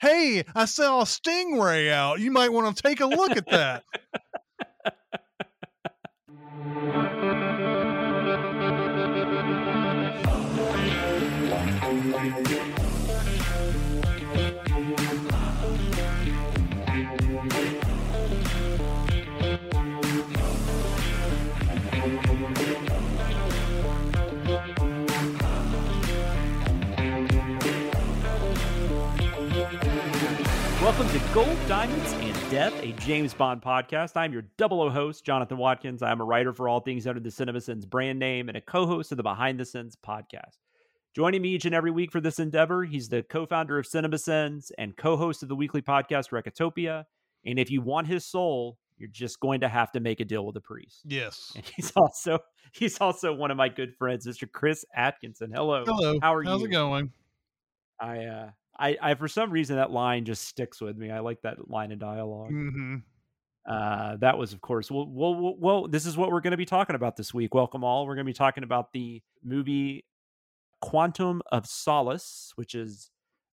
Hey, I saw a stingray out. You might want to take a look at that. Welcome to Gold, Diamonds, and Death, a James Bond podcast. I'm your double O host, Jonathan Watkins. I'm a writer for all things under the CinemaSins brand name and a co host of the Behind the Sins podcast. Joining me each and every week for this endeavor, he's the co founder of CinemaSins and co host of the weekly podcast Recotopia. And if you want his soul, you're just going to have to make a deal with a priest. Yes. And he's also he's also one of my good friends, Mr. Chris Atkinson. Hello. Hello. How are How's you? How's it going? I uh I, I for some reason that line just sticks with me. I like that line of dialogue. Mm-hmm. Uh, that was, of course, well, well, well, well this is what we're going to be talking about this week. Welcome all. We're going to be talking about the movie Quantum of Solace, which is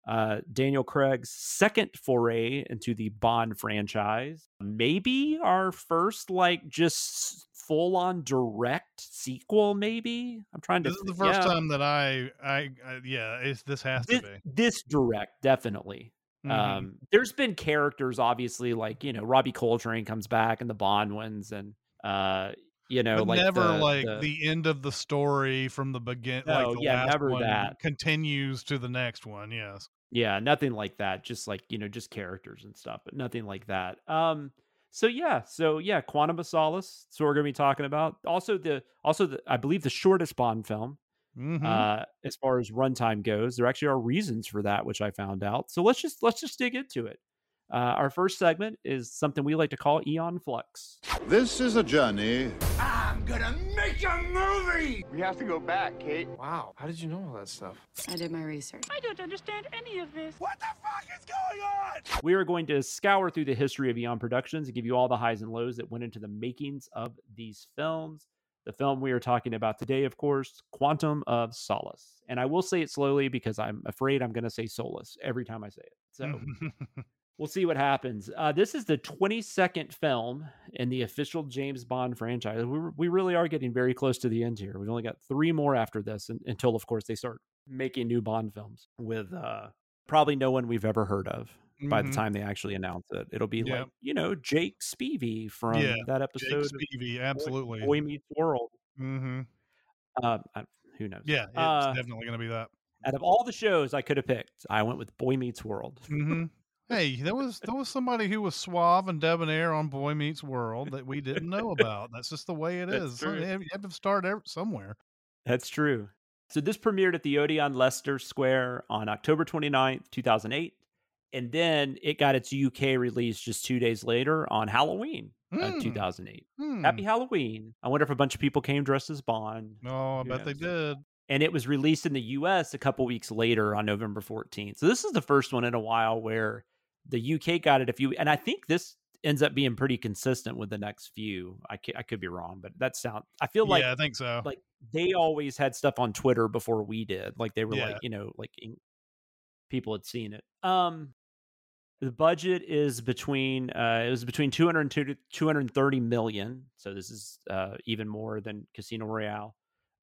uh, Daniel Craig's second foray into the Bond franchise. Maybe our first, like, just full on direct sequel. Maybe I'm trying to. This is the first yeah. time that I, I, I yeah, it's, this has to be. this direct, definitely. Mhm. Um, there's been characters, obviously, like you know, Robbie Coltrane comes back and the Bond ones, and uh, you know, but like never the- like the- the, end of the story from the beginning. No, like the yeah, last never one that. continues to the next one. Yes. yeah, nothing like that. Just like you know, just characters and stuff, but nothing like that. Um, so yeah, so yeah, Quantum of Solace. So we're gonna be talking about also the also the I believe the shortest Bond film. Mm-hmm. uh, as far as runtime goes. There actually are reasons for that, which I found out. So let's just let's just dig into it. Uh, our first segment is something we like to call Eon Flux. This is a journey I'm gonna make a movie! We have to go back, Kate. Wow, how did you know all that stuff? I did my research. I don't understand any of this. What the fuck is going on? We are going to scour through the history of Eon Productions and give you all the highs and lows that went into the makings of these films. The film we are talking about today, of course, Quantum of Solace. And I will say it slowly because I'm afraid I'm going to say solace every time I say it. So we'll see what happens. Uh, this is the 22nd film in the official James Bond franchise. We, we really are getting very close to the end here. We've only got three more after this un- until, of course, they start making new Bond films with uh, probably no one we've ever heard of by the Mhm. time they actually announce it. It'll be Yeah. like, you know, Jake Spivey from Yeah, that episode of Spivey, absolutely. Boy Meets World. mm-hmm. Uh, who knows? Yeah, it's Uh, definitely going to be that. out of all the shows I could have picked, I went with Boy Meets World. hmm Hey, there was there was somebody who was suave and debonair on Boy Meets World that we didn't know about. That's just the way it That's is. True. You have, to start somewhere. That's true. So this premiered at the Odeon Leicester Square on October 29th, 2008. And then it got its UK release just two days later on Halloween of Hmm. 2008. Hmm. Happy Halloween. I wonder if a bunch of people came dressed as Bond. Oh, I bet they did. And it was released in the US a couple weeks later on November 14th. So this is the first one in a while where the UK got it a few and I think this ends up being pretty consistent with the next few. I, I could be wrong, but that sound I feel like yeah, I think so. like they always had stuff on Twitter before we did. Like they were Yeah. like, you know, like in, people had seen it. Um the budget is between uh it was between 202 to 230 million. So this is uh even more than Casino Royale.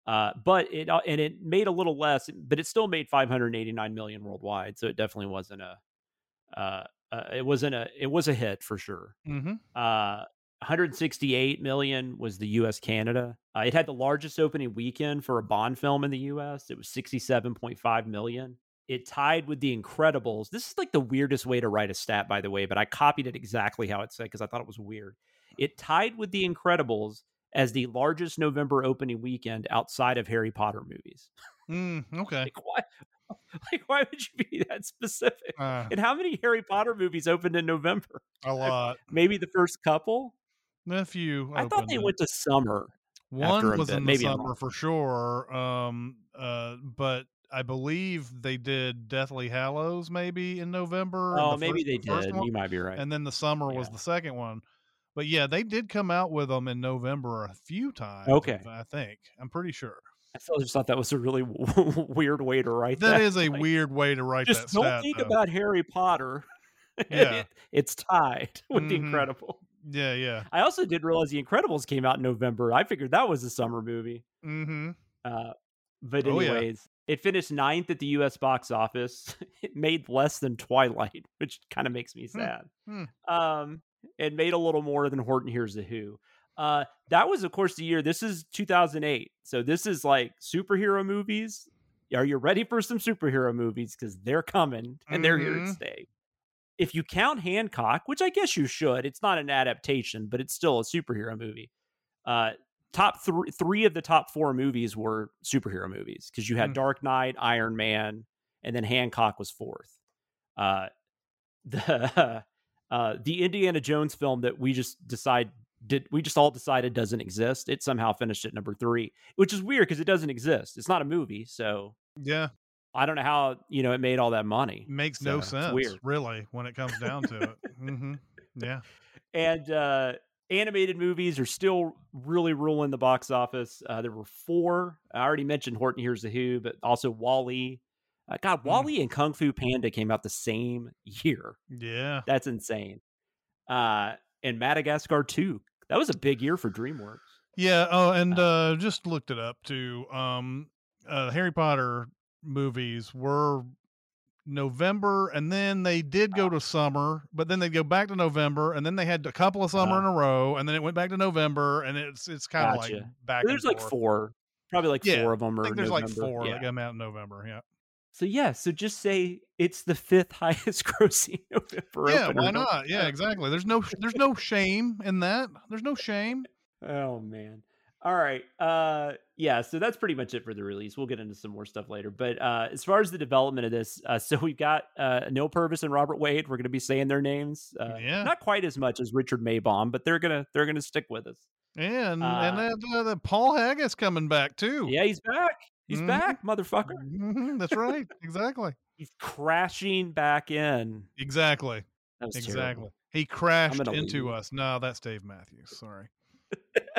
Uh but it uh, and it made a little less, but it still made 589 million worldwide. So it definitely wasn't a uh, uh it wasn't a it was a hit for sure. mm-hmm. Uh, 168 million was the U.S. Canada. Uh, it had the largest opening weekend for a Bond film in the U.S. It was 67.5 million. It tied with The Incredibles. This is like the weirdest way to write a stat, by the way, but I copied it exactly how it said because I thought it was weird. It tied with The Incredibles as the largest November opening weekend outside of Harry Potter movies. Mm, okay. Like why? Like why would you be that specific? Uh, And how many Harry Potter movies opened in November? a lot. Maybe the first couple. A few. I thought they it. went to summer. One was bit. in the summer for sure. Um, uh, but I believe they did Deathly Hallows maybe in November. Oh, the maybe first- they the did. one, You might be right. and then the summer was the second one. But yeah, they did come out with them in November a few times. Okay. I think I'm pretty sure. I still just thought that was a really w- weird way to write that. That is a Like, weird way to write Just that don't stat. think though. about Harry Potter. Yeah. it- it's tied with The Mhm. Incredible. Yeah, yeah. I also didn't realize The Incredibles came out in November. I figured that was a summer movie. Mm-hmm. Uh, but Oh, yeah. anyways, it finished ninth at the U.S. box office. It made less than Twilight, which kind of makes me Hmm, sad. hmm. Um, it made a little more than Horton Hears the Who. Uh, that was, of course, the year. This is 2008, so this is like superhero movies. Are you ready for some superhero movies? Because they're coming and they're here to Mhm. stay. If you count Hancock, which I guess you should, it's not an adaptation, but it's still a superhero movie. Uh, top three, three of the top four movies were superhero movies because you had Mm. Dark Knight, Iron Man, and then Hancock was fourth. Uh, the uh, the Indiana Jones film that we just decide did we just all decided doesn't exist. It somehow finished at number three, which is weird because it doesn't exist. It's not a movie, so Yeah. I don't know how you know it made all that money. Makes no So, it's sense, weird. really, when it comes down to it. hmm Yeah. and uh animated movies are still really ruling the box office uh there were four i already mentioned horton hears the who but also wally uh, god Mm. wally and kung fu panda came out the same year Yeah. that's insane uh and madagascar 2 that was a big year for dreamworks Yeah. Oh, and uh, just looked it up too. Um, uh, Harry Potter movies were November, and then they did go to summer, but then they go back to November, and then they had a couple of summer Uh. in a row, and then it went back to November, and it's it's kind of like back. there's like forth. four probably like Yeah, four of them I think there's like four yeah. that come out in November. Yeah. So yeah so just say it's the fifth highest grossing november yeah. opener. Why Don't- Yeah. Exactly. There's no there's no shame in that. There's no shame. Oh man. All right. Uh yeah, so that's pretty much it for the release. We'll get into some more stuff later. But uh as far as the development of this, uh so we've got uh Neil Purvis and Robert Wade. We're gonna be saying their names. Uh Yeah. not quite as much as Richard Maibaum, but they're gonna they're gonna stick with us. And Uh, and that, uh, the Paul Haggis coming back too. Yeah, he's back. He's Mhm. back, motherfucker. Mhm, That's right. exactly. He's crashing back in. Exactly. Exactly. terrible. He crashed into leave. us. No, that's Dave Matthews. Sorry.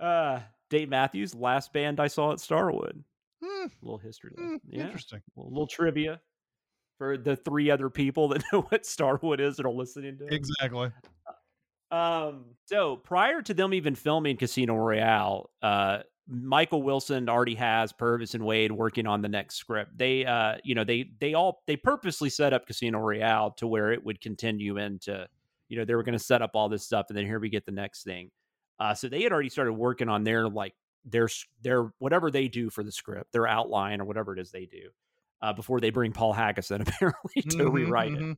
uh Dave Matthews, last band I saw at Starwood. A little history lesson. Yeah. Interesting. a little trivia for the three other people that know what Starwood is that are listening to. it. Exactly. Um, so prior to them even filming Casino Royale, uh, Michael Wilson already has Purvis and Wade working on the next script. They, uh, you know, they they all they purposely set up Casino Royale to where it would continue into, you know, they were going to set up all this stuff, and then here we get the next thing. Uh, so they had already started working on their like their their whatever they do for the script, their outline or whatever it is they do, uh, before they bring Paul Haggis in apparently to Mhm, rewrite it. mhm.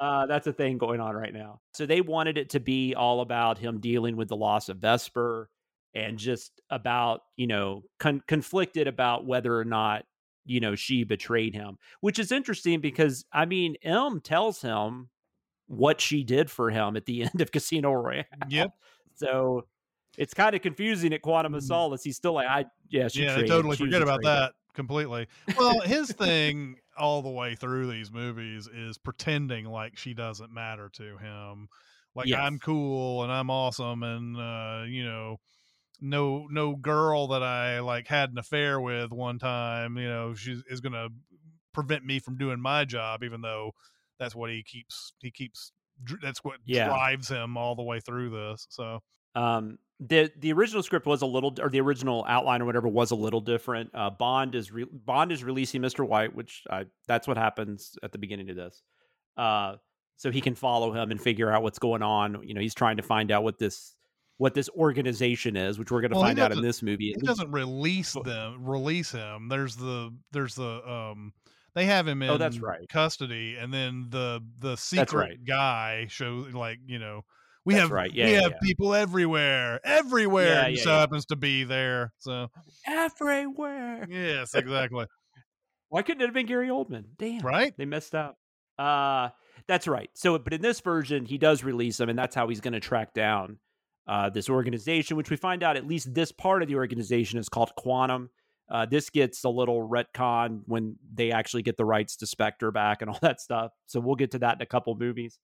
Uh, that's a thing going on right now. So they wanted it to be all about him dealing with the loss of Vesper and just about, you know, con- conflicted about whether or not, you know, she betrayed him, which is interesting because, I mean, M tells him what she did for him at the end of Casino Royale. Yep. So it's kind of confusing at Quantum of Mm. Solace. He's still like, I, yeah, she Yeah, traded. totally forget about that completely. Well, his thing all the way through these movies is pretending like she doesn't matter to him. Like I'm cool and I'm awesome and uh, you know, no no girl that I like had an affair with one time, you know, she is gonna prevent me from doing my job, even though that's what he keeps he keeps that's what Yeah. drives him all the way through this. So Um, the the original script was a little, or the original outline or whatever was a little different. Uh, Bond is re- Bond is releasing Mister White, which I, that's what happens at the beginning of this. Uh, so he can follow him and figure out what's going on. You know, he's trying to find out what this what this organization is, which we're going to Well, find out in this movie. It doesn't release them release him there's the there's the um they have him in Oh, that's right. custody and then the the secret right. guy shows like you know we That's have right. Yeah, we yeah, have yeah. people everywhere everywhere Yeah, yeah, so happens to be there so everywhere. yes exactly Why couldn't it have been Gary Oldman? Damn. right They messed up. Uh that's right. So but in this version, he does release them, and that's how he's gonna track down uh this organization, which we find out at least this part of the organization is called Quantum. Uh, this gets a little retcon when they actually get the rights to Spectre back and all that stuff. So we'll get to that in a couple movies.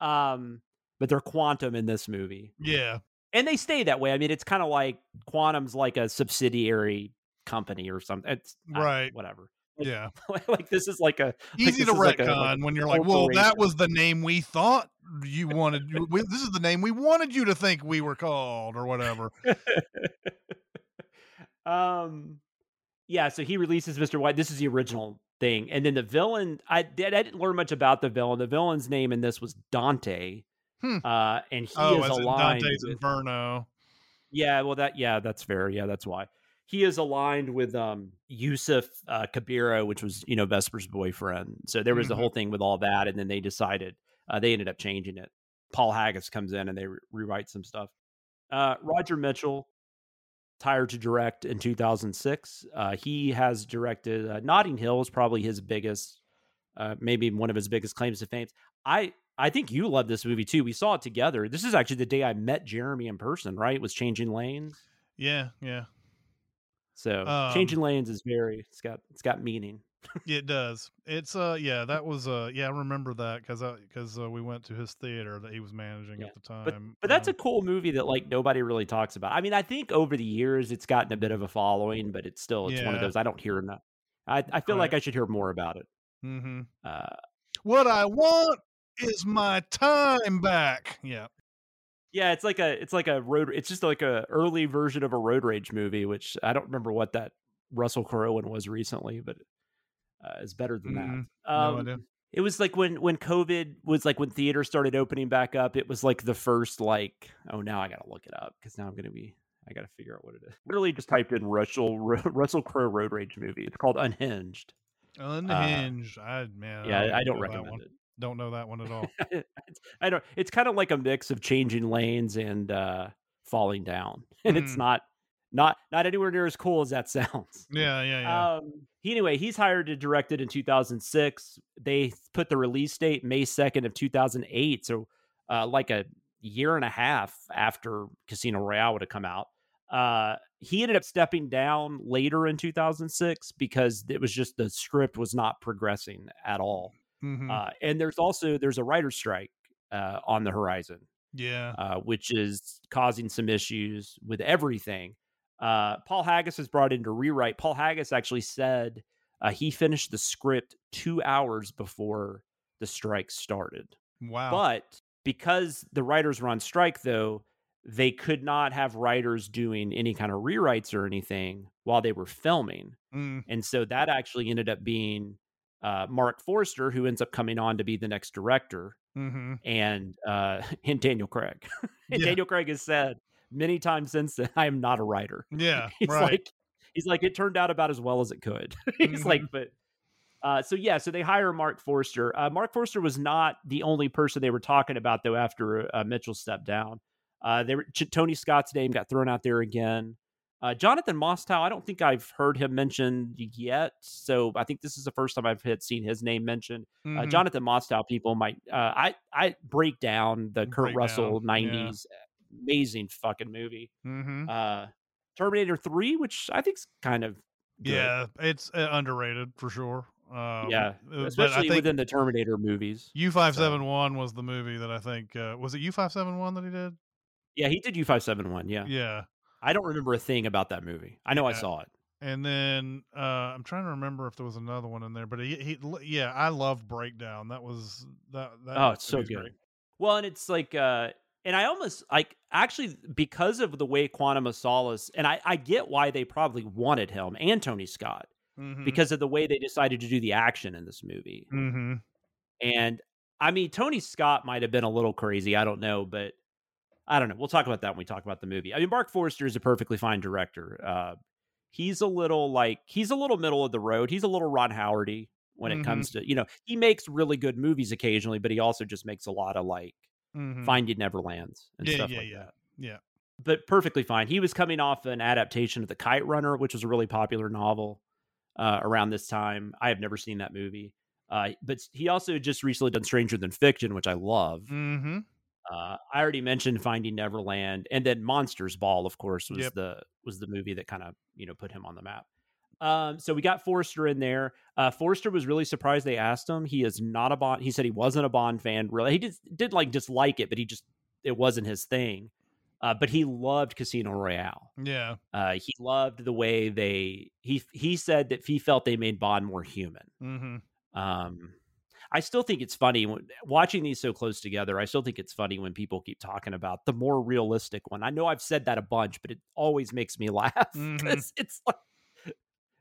Um, but they're quantum in this movie. yeah and they stay that way. I mean, it's kind of like Quantum's like a subsidiary company or something. It's Right. whatever. Yeah. like this is like a Easy this to is like a- retcon like when you're like, well, that was the name we thought you wanted. we, this is the name we wanted you to think we were called, or whatever. um yeah so he releases mr white this is the original thing and then the villain i did i didn't learn much about the villain the villain's name in this was dante Hmm. uh and he oh, is aligned Dante's with, Inferno. yeah well that yeah that's fair yeah that's why he is aligned with um yusef uh kabira which was you know vesper's boyfriend so there was the Mhm. whole thing with all that and then they decided uh, they ended up changing it paul haggis comes in and they re- rewrite some stuff uh roger michell hired to direct in 2006. Uh, he has directed uh, Notting Hill is probably his biggest, uh, maybe one of his biggest claims to fame. I I think you love this movie too. We saw it together. This is actually the day I met Jeremy in person. Right, it was Changing Lanes. Yeah, yeah, So Um, Changing Lanes is very it's got it's got meaning. it does. It's uh, yeah, that was uh, yeah, I remember that because because uh, we went to his theater that he was managing Yeah, at the time. But but that's a cool movie that like nobody really talks about. I mean, I think over the years it's gotten a bit of a following, but it's still it's one of those I don't hear enough. I I feel like I should hear more about it. Mm-hmm. Uh, What I want is my time back. Yeah, Yeah, it's like a it's like a road it's just like a early version of a road rage movie, which I don't remember what that Russell Crowe one was recently, but uh, it's better than Mhm. that. No Um, idea. it was like when when COVID was like when theater started opening back up. It was like the first like oh now I gotta look it up because now I'm gonna be I gotta figure out what it is. Literally just typed in Russell Russell Crowe road rage movie. It's called Unhinged. unhinged. I man, uh, Yeah, I, don't know that recommend it. Don't know that one at all. I don't. It's kind of like a mix of changing lanes and uh, falling down, and it's Mm. not not not anywhere near as cool as that sounds. yeah, yeah, yeah. Um, he- anyway, he's hired to direct it in 2006. They put the release date May 2nd of 2008, so uh, like a year and a half after Casino Royale would have come out. Uh, he ended up stepping down later in 2006 because it was just the script was not progressing at all. Mhm. Uh, and there's also there's a writer's strike uh, on the horizon, yeah, uh, which is causing some issues with everything. Uh, Paul Haggis was brought in to rewrite. Paul Haggis actually said uh, he finished the script two hours before the strike started. wow. But because the writers were on strike, though, they could not have writers doing any kind of rewrites or anything while they were filming. Mm, And so that actually ended up being uh, Mark Forster, who ends up coming on to be the next director, hmm and uh, and Daniel Craig. and Yeah. Daniel Craig has said many times since then, I am not a writer. Yeah, He's right. like, he's like, it turned out about as well as it could. he's like, but. Uh, so yeah, so they hire Mark Forster. Uh, Mark Forster was not the only person they were talking about though. After uh, Mitchell stepped down, uh, they were, Tony Scott's name got thrown out there again. Uh, Jonathan Mostow, I don't think I've heard him mentioned yet. So I think this is the first time I've had seen his name mentioned. Uh, Mhm. Jonathan Mostow, people might uh, I I break down the Kurt Break Russell down, yeah. '90s amazing fucking movie. Mhm. Uh, Terminator Three, which I think's kind of good. Yeah, it's uh, underrated for sure. Um, yeah, uh, especially think within the Terminator movies. U five seven one was the movie that I think uh, was it U five seven one that he did. Yeah, he did U five seven one. Yeah, Yeah, I don't remember a thing about that movie. I know I saw it. and then uh, I'm trying to remember if there was another one in there, but he, he yeah, I love Breakdown. That was that. that Oh, it's so good. great. Well, and it's like, uh, and I almost like actually because of the way Quantum of Solace, and I, I get why they probably wanted him and Tony Scott Mhm. because of the way they decided to do the action in this movie. Mhm. And I mean, Tony Scott might have been a little crazy. I don't know, but I don't know. We'll talk about that when we talk about the movie. I mean, Mark Forster is a perfectly fine director. Uh, he's a little like he's a little middle of the road. He's a little Ron Howardy when it Mhm. comes to you know he makes really good movies occasionally, but he also just makes a lot of like Mhm. Finding Neverlands and Yeah, stuff yeah, like yeah. that. Yeah. But perfectly fine. He was coming off an adaptation of The Kite Runner, which was a really popular novel uh, around this time. I have never seen that movie. Uh, but he also just recently done Stranger Than Fiction, which I love. Mm-hmm. Uh, I already mentioned Finding Neverland, and then Monsters Ball, of course, was Yep. the was the movie that kind of you know put him on the map. Um, so we got Forster in there. Uh, Forster was really surprised they asked him. He is not a Bond. He said he wasn't a Bond fan. Really, he did did like dislike it, but he just it wasn't his thing. uh, but he loved Casino Royale. Yeah. Uh, he loved the way they he he said that he felt they made Bond more human. Mm-hmm. Um, I still think it's funny when watching these so close together. I still think it's funny when people keep talking about the more realistic one. I know I've said that a bunch, but it always makes me laugh Mhm. it's like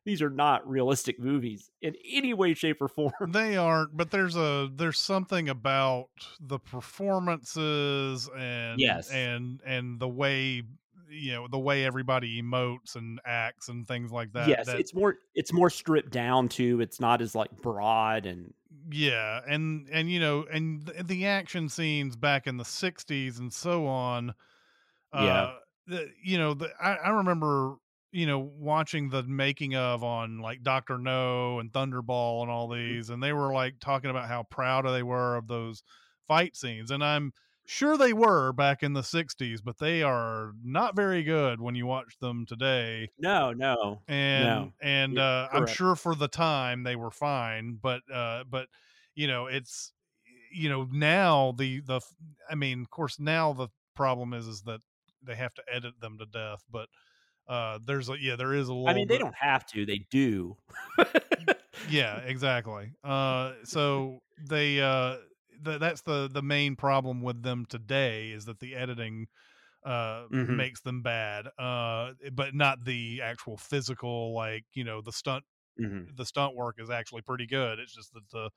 these are not realistic movies in any way, shape, or form. They aren't, but there's a there's something about the performances and Yes. and and the way you know the way everybody emotes and acts and things like that. yes, that- it's more it's more stripped down too. It's not as like broad and yeah, and and you know, and the, the action scenes back in the '60s and so on. Yeah. Uh, the, you know, the, I, I remember you know watching the making of on like Doctor No and Thunderball and all these, and they were like talking about how proud they were of those fight scenes, and I'm sure they were back in the '60s, but they are not very good when you watch them today no, no. and No, and uh, I'm sure for the time they were fine, but uh, but you know it's you know now the the i mean of course now the problem is is that they have to edit them to death, but uh, there's a yeah there is a little I mean, they bit- don't have to. They do. yeah exactly uh so they uh th- that's the the main problem with them today is that the editing uh Mhm. makes them bad uh but not the actual physical like you know the stunt Mhm. the stunt work is actually pretty good it's just that the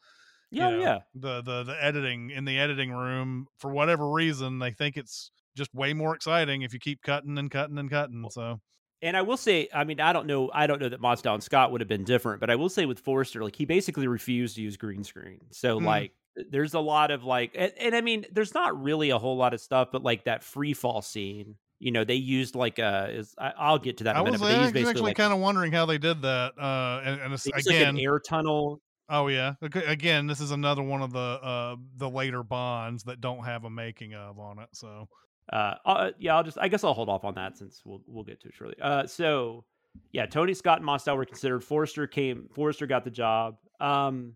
you Yeah, know, yeah. the the the editing in the editing room for whatever reason they think it's just way more exciting if you keep cutting and cutting and cutting so And I will say, I mean, I don't know, I don't know that Mostow and Scott would have been different, but I will say with Forrester, like he basically refused to use green screen. So Hmm. like, there's a lot of like, and, and I mean, there's not really a whole lot of stuff, but like that free fall scene, you know, they used like uh is I, I'll get to that. In i a minute, was used actually, like, kind of wondering how they did that uh and, and it's, used, like, again an air tunnel. Oh yeah. Okay, Again, this is another one of the uh the later bonds that don't have a making of on it. So Uh, uh, yeah, I'll just, I guess I'll hold off on that since we'll we'll get to it shortly. Uh, so yeah, Tony Scott and Mostow were considered. Forrester came. Forrester got the job. Um,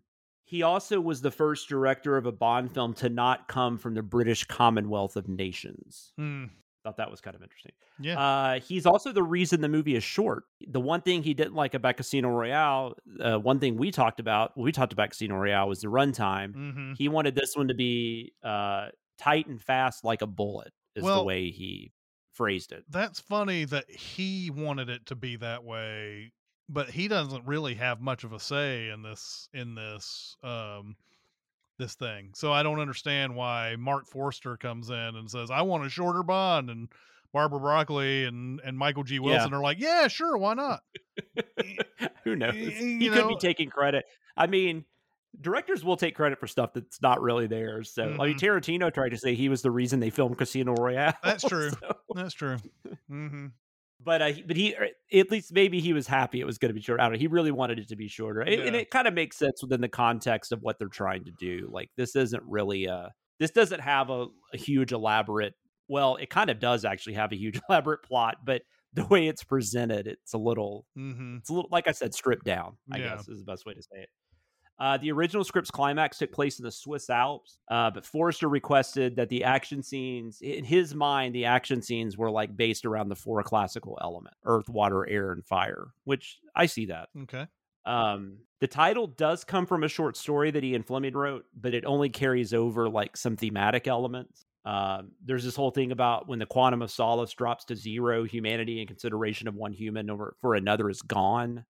he also was the first director of a Bond film to not come from the British Commonwealth of Nations. hmm, Thought that was kind of interesting. yeah. Uh, he's also the reason the movie is short. The one thing he didn't like about Casino Royale, uh, one thing we talked about, when we talked about Casino Royale, was the runtime. hmm He wanted this one to be uh, tight and fast like a bullet, is the way he phrased it. That's funny that he wanted it to be that way, but he doesn't really have much of a say in this in this um this thing. So I don't understand why Mark Forster comes in and says, "I want a shorter bond," and Barbara Broccoli and and Michael G. Wilson are like, "Yeah, sure, why not?" Who knows? y- He you could know- be taking credit. I mean, directors will take credit for stuff that's not really theirs. So, I mean, Mhm. Tarantino tried to say he was the reason they filmed Casino Royale. That's true. so- That's true. hmm but uh, but he at least maybe he was happy it was going to be shorter. I don't know. He really wanted it to be shorter, and, and it kind of makes sense within the context of what they're trying to do. Like this isn't really a this doesn't have a, a huge elaborate. Well, it kind of does actually have a huge elaborate plot, but the way it's presented, it's a little hmm it's a little like I said, stripped down. I Yeah. guess is the best way to say it. Uh, the original script's climax took place in the Swiss Alps, uh, but Forrester requested that the action scenes, in his mind, the action scenes were like based around the four classical element: earth, water, air, and fire. Which I see that. Okay. Um, the title does come from a short story that Ian Fleming wrote, but it only carries over like some thematic elements. Um, there's this whole thing about when the quantum of solace drops to zero, humanity in consideration of one human over for another is gone,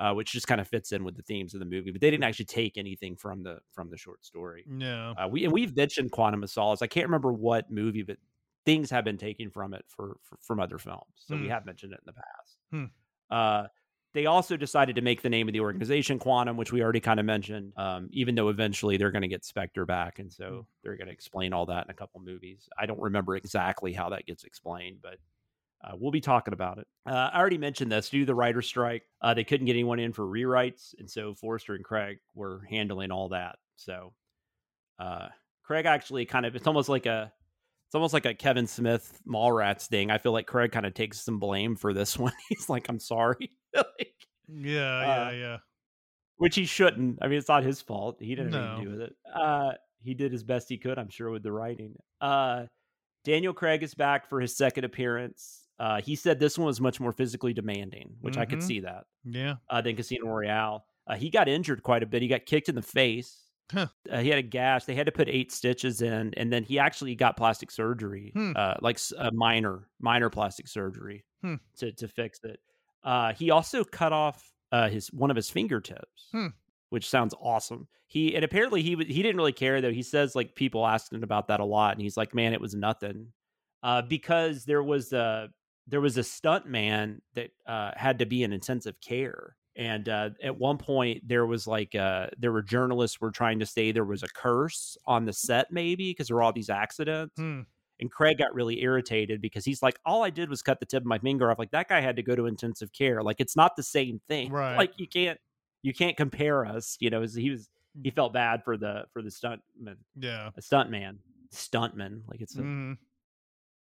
uh, which just kind of fits in with the themes of the movie. But they didn't actually take anything from the from the short story. Yeah. Uh, we and we've mentioned quantum of solace. I can't remember what movie, but things have been taken from it for, for from other films. So we Hmm. have mentioned it in the past. Hmm. Uh, they also decided to make the name of the organization Quantum, which we already kind of mentioned. Um, even though eventually they're going to get Spectre back, and so Hmm. they're going to explain all that in a couple movies. I don't remember exactly how that gets explained, but uh, we'll be talking about it. Uh, I already mentioned this. Due to the writer strike, uh, they couldn't get anyone in for rewrites, and so Forrester and Craig were handling all that. So uh, Craig actually kind of it's almost like a it's almost like a Kevin Smith Mallrats thing. I feel like Craig kind of takes some blame for this one. He's like, I'm sorry. like, Yeah. Uh, Yeah. Yeah. which he shouldn't. I mean, it's not his fault. He didn't have anything to No. do with it. Uh, he did his best he could, I'm sure, with the writing. Uh, Daniel Craig is back for his second appearance. Uh, he said this one was much more physically demanding, which I could Mhm. see that Yeah. uh, than Casino Royale. Uh, he got injured quite a bit. He got kicked in the face. Huh. Uh, he had a gash. They had to put eight stitches in, and then he actually got plastic surgery, Hmm. uh, like a minor, minor plastic surgery Hmm. to to fix it. Uh, he also cut off uh, his one of his fingertips, Hmm. which sounds awesome. He and apparently he he didn't really care though. He says like people asked him about that a lot, and he's like, "Man, it was nothing," uh, because there was a there was a stunt man that uh, had to be in intensive care. And uh, at one point, there was like uh, there were journalists were trying to say there was a curse on the set, maybe because there were all these accidents. Hmm. And Craig got really irritated because he's like, all I did was cut the tip of my finger off. Like that guy had to go to intensive care. Like it's not the same thing. Right. Like you can't you can't compare us. You know, he was Mm. he felt bad for the for the stuntman, Yeah. a stuntman, stuntman. Like it's a Mhm.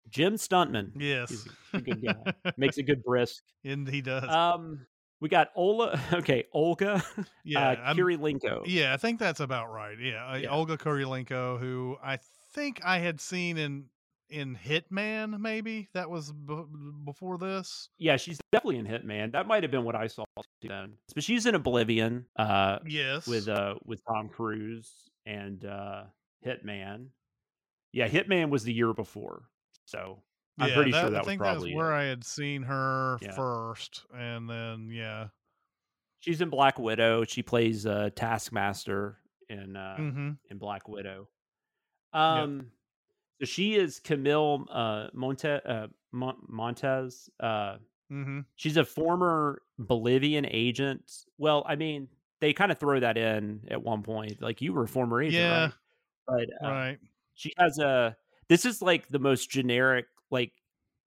Jim Stuntman. Yes. He's a good guy. Makes a good brisk. and he does. Um, we got Ola. Okay, Olga. yeah. uh, Kurylenko. yeah, I think that's about right. Yeah. uh, Yeah. Olga Kurylenko, who I think I had seen in in Hitman, maybe that was b- before this. Yeah, she's definitely in Hitman. That might have been what I saw then. But she's in Oblivion. Uh, Yes. with uh with Tom Cruise and uh Hitman. Yeah, Hitman was the year before. So I'm Yeah, pretty sure I that was think probably that's where it. I had seen her Yeah. first, and then yeah. she's in Black Widow. She plays uh Taskmaster in uh hmm in Black Widow. Um so she is Camille uh Monte uh Mon- Montes. Uh hmm she's a former Bolivian agent. Well, I mean, they kind of throw that in at one point. Like you were a former agent, Yeah. right? But uh, Right. she has a this is like the most generic like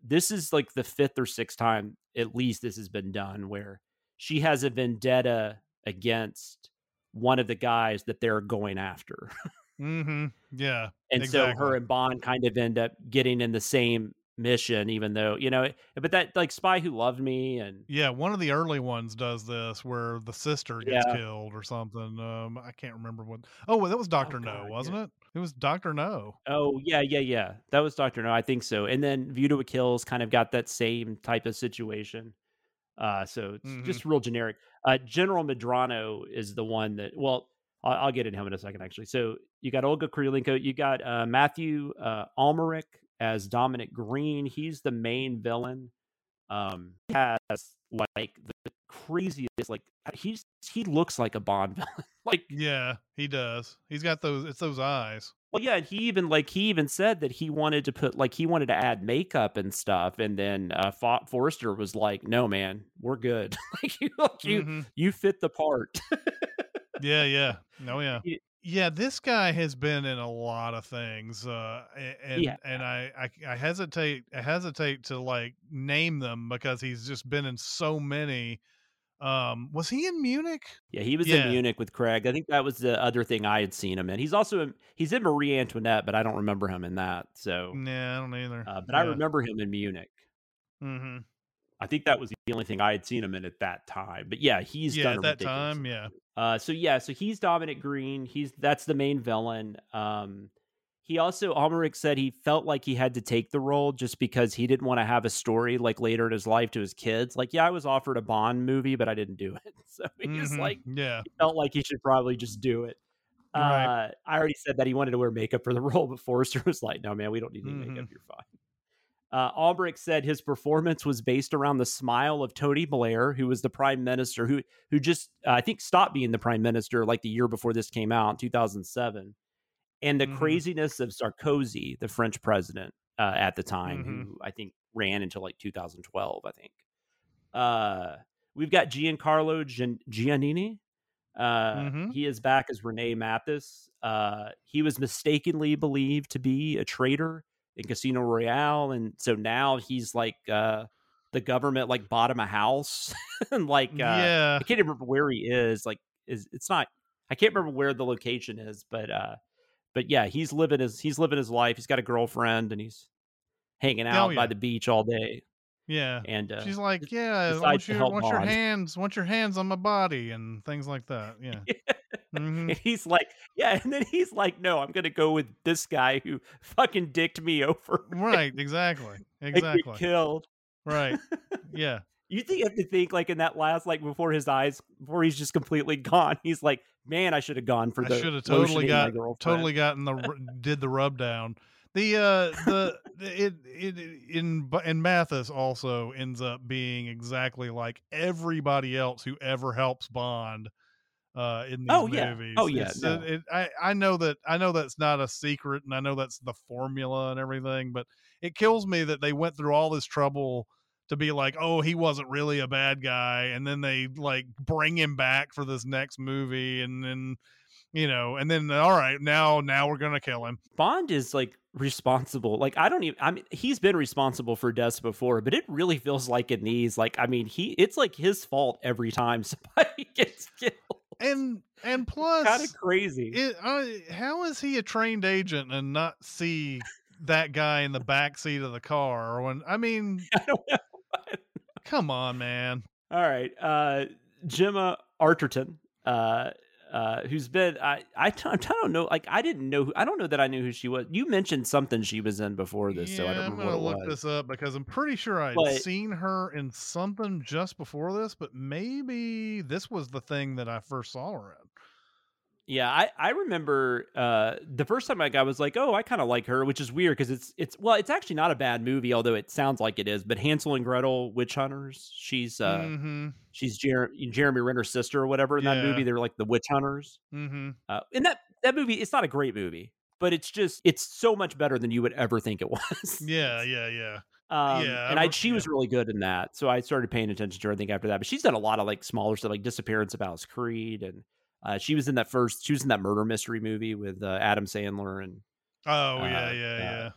this is like the fifth or sixth time at least this has been done where she has a vendetta against one of the guys that they're going after hmm Yeah. and so her and bond kind of end up getting in the same mission even though you know but that like spy who loved me and Yeah, one of the early ones does this where the sister gets Yeah. killed or something. Um, I can't remember what. Oh, well, that was Doctor No, God, wasn't yeah. it? It was Doctor No. Oh yeah, yeah, yeah. That was Doctor No, I think so. And then View to a Kill's kind of got that same type of situation. Uh, so it's Mhm. just real generic. Uh, General Medrano is the one that. Well, I'll, I'll get into him in a second, actually. So you got Olga Kurylenko, you got uh, Matthew uh, Amalric as Dominic Green. He's the main villain. Um, he has like the craziest, like he's he looks like a Bond villain. like Yeah, he does. He's got those. It's those eyes. well, yeah, and he even like he even said that he wanted to put like he wanted to add makeup and stuff, and then uh, Fo- Forrester was like, "No, man, we're good. like you, like, you, Mhm. you fit the part." Yeah, yeah. Oh, yeah. Ye- Yeah, this guy has been in a lot of things, uh, and ha- and I, I I hesitate I hesitate to like name them because he's just been in so many. Um, was he in Munich? yeah, he was Yeah. in Munich with Craig. I think that was the other thing I had seen him in. He's also in, he's in Marie Antoinette, but I don't remember him in that. So, yeah, I don't either. uh, but I remember him in Munich. hmm I think that was the only thing I had seen him in at that time. But yeah, he's Yeah, done at that time, yeah. Uh, so yeah, so he's Dominic Green. He's that's the main villain. Um, he also Amalric said he felt like he had to take the role just because he didn't want to have a story like later in his life to his kids. Like, yeah, I was offered a Bond movie, but I didn't do it. So he's Mhm. like yeah, felt like he should probably just do it. Right. Uh, I already said that he wanted to wear makeup for the role, but Forrester was like, "No, man, we don't need any makeup. Mhm. You're fine." Uh, Albrecht said his performance was based around the smile of Tony Blair, who was the prime minister, who who just uh, I think stopped being the prime minister like the year before this came out, 2007, and the Mhm. craziness of Sarkozy, the French president uh, at the time, Mhm. who I think ran until like 2012. I think. Uh, we've got Giancarlo Gian- Giannini. Uh, Mhm. He is back as Rene Mathis. Uh, he was mistakenly believed to be a traitor in Casino Royale, and so now he's like uh, the government like bought him a house and like uh, yeah. I can't even remember where he is. Like, is it's not? I can't remember where the location is, but uh, but yeah, he's living his he's living his life. He's got a girlfriend and he's hanging out Oh, by the beach all day. Yeah. And uh, She's like, yeah, want to your want your hands, want your hands on my body and things like that. Yeah. Mhm. And he's like, yeah, and then he's like, no, I'm gonna go with this guy who fucking dicked me over. Right, exactly. Exactly. killed. Right. Yeah. You think you have to think like in that last like before his eyes before he's just completely gone. He's like, man, I should have gone for that. I the should have totally got girlfriend." totally gotten the did the rub down. The uh the it it in in Mathis also ends up being exactly like everybody else who ever helps Bond uh in these Oh, yeah. movies. Oh, yeah, no. uh, it, I I know that I know that's not a secret and I know that's the formula and everything, but it kills me that they went through all this trouble to be like, oh, he wasn't really a bad guy, and then they like bring him back for this next movie, and then you know, and then all right, now now we're gonna kill him. Bond is like responsible. Like I don't even. I mean, he's been responsible for deaths before, but it really feels like in these, like I mean, he it's like his fault every time somebody gets killed. And and plus, Kind of crazy. it, I, how is he a trained agent and not see that guy in the back seat of the car? Or when I mean, I don't know. come on, man. All right, uh, Gemma Arterton, uh, uh, who's been I I t- I don't know. Like I didn't know. Who, I don't know that I knew who she was. You mentioned something she was in before this, so I Yeah, don't remember I'm gonna what it look was. this up because I'm pretty sure I'd But- seen her in something just before this, but maybe this was the thing that I first saw her in. Yeah, I I remember uh the first time I I was like, "Oh, I kind of like her," which is weird because it's it's well, it's actually not a bad movie, although it sounds like it is. But Hansel and Gretel, Witch Hunters, she's uh mm-hmm. she's Jer- Jeremy Renner's sister or whatever in that movie. They're like the witch hunters. Mm-hmm. Uh, and that that movie, it's not a great movie, but it's just it's so much better than you would ever think it was. Yeah, yeah, yeah. Um, Yeah, and I I, she yeah. was really good in that, so I started paying attention to her. I think after that, but she's done a lot of like smaller stuff, like Disappearance of Alice Creed, and uh, she was in that first. She was in that murder mystery movie with uh, Adam Sandler and Oh Uh, yeah, yeah, uh, yeah.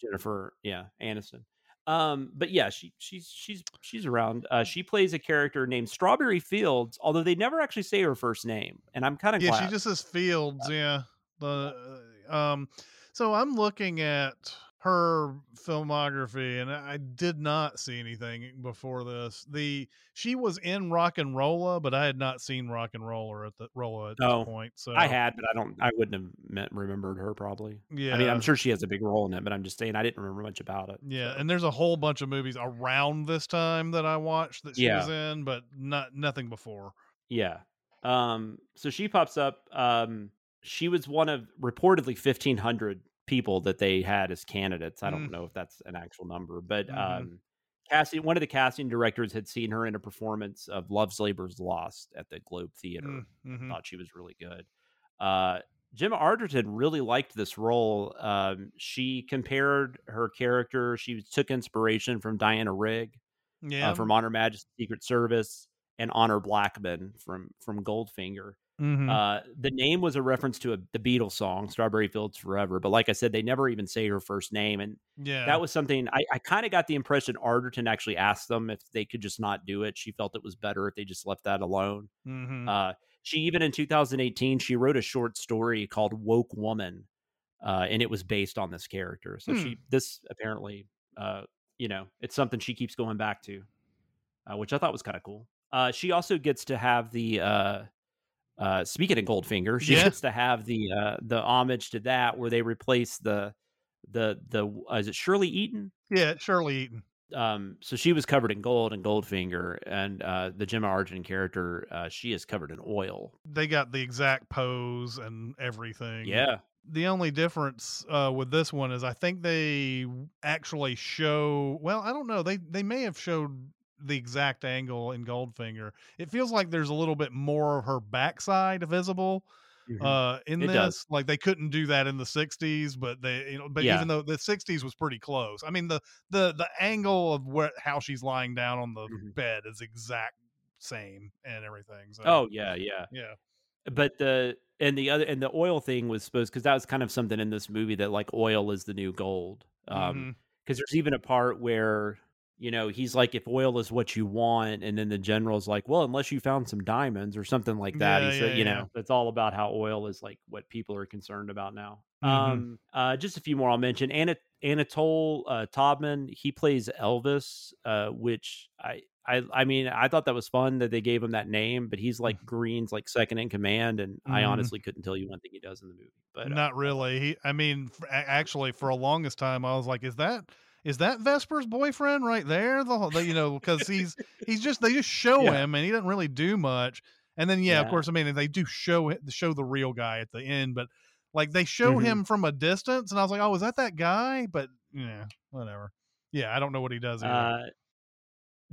Jennifer, yeah, Aniston. Um, but yeah, she she's she's she's around. Uh, she plays a character named Strawberry Fields, although they never actually say her first name, and I'm kind of Yeah, glad. she just says Fields. Yeah. The uh, um. So I'm looking at her filmography, and I did not see anything before this. The she was in Rock and Rolla, but I had not seen Rock and Roller at the Rolla at this Oh, point. So I had, but I don't. I wouldn't have met, remembered her probably. Yeah. I mean, I'm sure she has a big role in it, but I'm just saying I didn't remember much about it. Yeah, so. and there's a whole bunch of movies around this time that I watched that she Yeah. was in, but not nothing before. Yeah. Um, so she pops up. Um, she was one of reportedly 1,500 people that they had as candidates. I don't Mm. know if that's an actual number, but Mhm. um, casting one of the casting directors had seen her in a performance of Love's Labor's Lost at the Globe Theater. Mm-hmm. Thought she was really good. Uh, Gemma Arterton really liked this role. Um, she compared her character. She took inspiration from Diana Rigg Yeah. uh, from On Her Majesty's Secret Service and Honor Blackman from from Goldfinger. Mhm. Uh, the name was a reference to a, the Beatles song "Strawberry Fields Forever," but like I said, they never even say her first name, and yeah. that was something I, I kind of got the impression Arterton actually asked them if they could just not do it. She felt it was better if they just left that alone. Mhm. Uh, she even in 2018 she wrote a short story called "Woke Woman," uh, and it was based on this character. So Hmm. she this apparently, uh, you know, it's something she keeps going back to, uh, which I thought was kind of cool. Uh, she also gets to have the uh, speaking of Goldfinger, she Yeah. gets to have the uh, the homage to that where they replace the the the uh, is it Shirley Eaton? yeah, Shirley Eaton. um so she was covered in gold and goldfinger and uh the gemma argent character uh she is covered in oil They got the exact pose and everything. yeah the only difference uh, with this one is I think they actually show. Well, I don't know. They they may have showed the exact angle in Goldfinger. It feels like there's a little bit more of her backside visible uh, in It this. does. Like they couldn't do that in the '60s, but they you know. But Yeah. even though the '60s was pretty close, I mean the the the angle of where how she's lying down on the Mhm. bed is exact same and everything. So oh yeah yeah yeah. but the and the other and the oil thing was supposed because that was kind of something in this movie that like oil is the new gold um because there's even a part where you know he's like if oil is what you want and then the general's like well unless you found some diamonds or something like that Yeah, he's yeah, you yeah. know it's all about how oil is like what people are concerned about now Mhm. um uh just a few more i'll mention Anna, anatole uh taubman he plays elvis uh which i I I mean, I thought that was fun that they gave him that name, but he's like Green's like second in command, and I Mhm. honestly couldn't tell you one thing he does in the movie. But uh, Not really. He, I mean, f- actually, for a longest time, I was like, "Is that is that Vesper's boyfriend right there?" The, whole- the you know, because he's he's just they just show Yeah. him and he doesn't really do much. And then yeah, of course, I mean, they do show show the real guy at the end, but like they show Mhm. him from a distance, and I was like, "Oh, is that that guy?" But yeah, whatever. Yeah, I don't know what he does. Uh,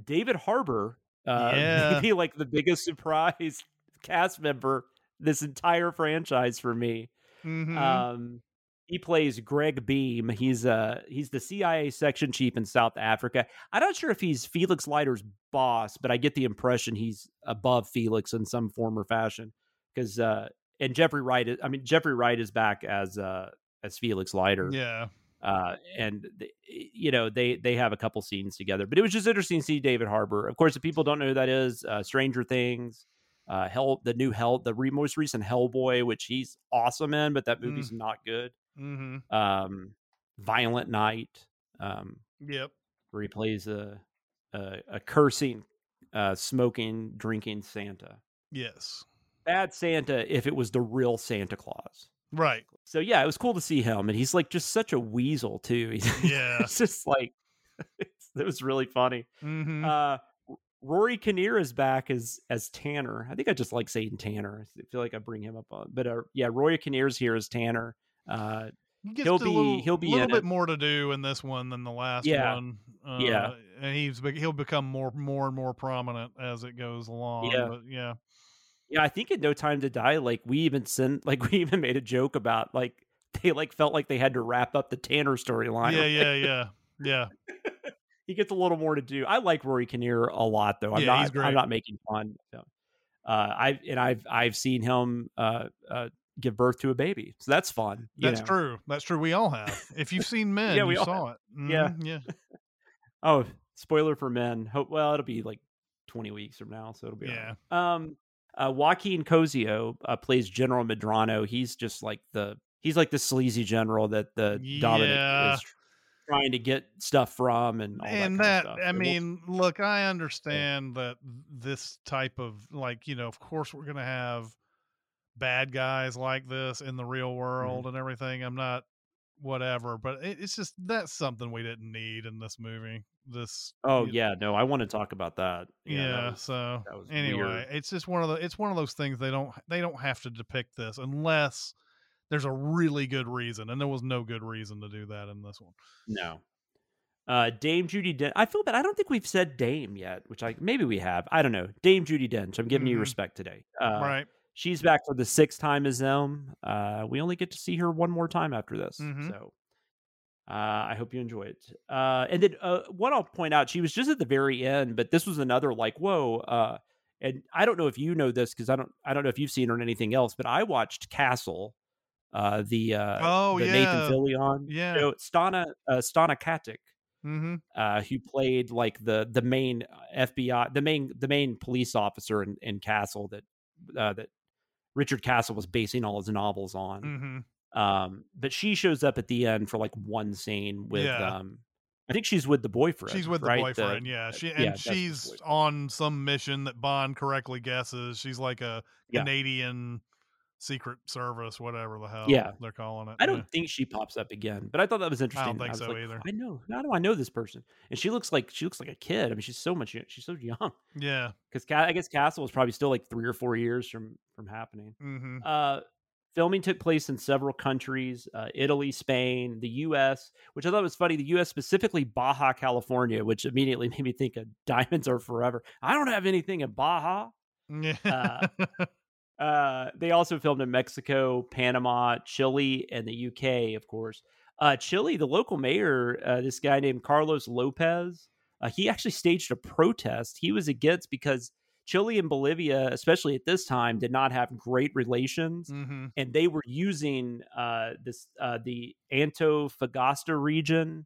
David Harbour, uh, Yeah. maybe like the biggest surprise cast member this entire franchise for me. Mhm. Um, he plays Gregg Beam. He's uh he's the CIA section chief in South Africa. I'm not sure if he's Felix Leiter's boss, but I get the impression he's above Felix in some form or fashion. Because uh, and Jeffrey Wright, is, I mean Jeffrey Wright is back as uh as Felix Leiter. yeah, Uh, and th- you know they they have a couple scenes together. But it was just interesting to see David Harbour. Of course, if people don't know who that is, uh, Stranger Things. Uh, Hell, the new Hell, the re- most recent Hellboy, which he's awesome in, but that movie's not good hmm um, Violent Night, um, yep, where he plays a a, a cursing, uh, smoking, drinking Santa. yes, Bad Santa if it was the real Santa Claus. right, So yeah, it was cool to see him, and he's like just such a weasel too. He's, Yeah. it's just like it's, it was really funny. hmm Uh, Rory Kinnear is back as as Tanner. I think I just like saying Tanner. I feel like I bring him up on, but uh, yeah, Rory Kinnear's here as Tanner. Uh, He'll a be- little, he'll be little bit it. more to do in this one than the last Yeah. one. Uh, Yeah. and he's he'll become more more and more prominent as it goes along. Yeah. but yeah, Yeah, I think in No Time to Die, like we even sent, like we even made a joke about like they like felt like they had to wrap up the Tanner storyline. yeah, yeah, yeah, yeah. he gets a little more to do. I like Rory Kinnear a lot, though. I'm Yeah, not. he's great. I'm not making fun. So, uh, I and I've I've seen him uh, uh, give birth to a baby, so that's fun. That's know. true. That's true. We all have. If you've seen Men, Yeah, we you all saw it. Yeah. Mhm, yeah. Oh, spoiler for men. Hope well, it'll be like 20 weeks from now, so it'll be Yeah. right. Um, uh, Joaquin Cosio uh, plays General Medrano. He's just like the he's like the sleazy general that the Dominic is trying to get stuff from, and all and that, that, kind of stuff. I mean, look, I understand that this type of like, you know, of course we're gonna have bad guys like this in the real Mm-hmm. world and everything. I'm not whatever, but it, it's just that's something we didn't need in this movie. This oh you- yeah, no, I want to talk about that. yeah, that was- so that was anyway weird. it's just one of the it's one of those things they don't they don't have to depict this unless there's a really good reason and there was no good reason to do that in this one No. Uh, Dame Judi Dench. I feel bad. I don't think we've said Dame yet, which I maybe we have. I don't know. Dame Judi Dench. I'm giving you Mhm. respect today. Uh, right She's back for the sixth time as them. Uh, we only get to see her one more time after this. Mhm. So uh, I hope you enjoy it. Uh, and then uh, what I'll point out, she was just at the very end, but this was another like, whoa. Uh, and I don't know if you know this because I don't I don't know if you've seen her in anything else, but I watched Castle, uh, the uh, Oh, the yeah. Nathan Fillion Yeah. Stana uh, Stana Katic mm-hmm uh, who played like the the main FBI, the main the main police officer in, in Castle that uh, that Richard Castle was basing all his novels on. mm-hmm Um, but she shows up at the end for like one scene with Yeah. um, I think she's with the boyfriend. she's with the right? boyfriend yeah she and the she's on some mission that bond correctly guesses she's like a Yeah. canadian secret service whatever the hell Yeah. they're calling it I don't think she pops up again, but I thought that was interesting. I don't think was so like, either. I know. How do I know this person? And she looks like she looks like a kid. I mean, she's so much. She's so young. yeah Because I guess Castle was probably still like three or four years from from happening. mm-hmm Uh, filming took place in several countries uh, Italy, Spain, the US, which I thought was funny. The US, specifically Baja, California, which immediately made me think of Diamonds Are Forever. I don't have anything in Baja. yeah Uh, they also filmed in Mexico, Panama, Chile, and the UK, of course. Uh, Chile, the local mayor, uh, this guy named Carlos Lopez, uh, he actually staged a protest. He was against because Chile and Bolivia, especially at this time, did not have great relations mm-hmm and they were using uh, this uh, the Antofagasta region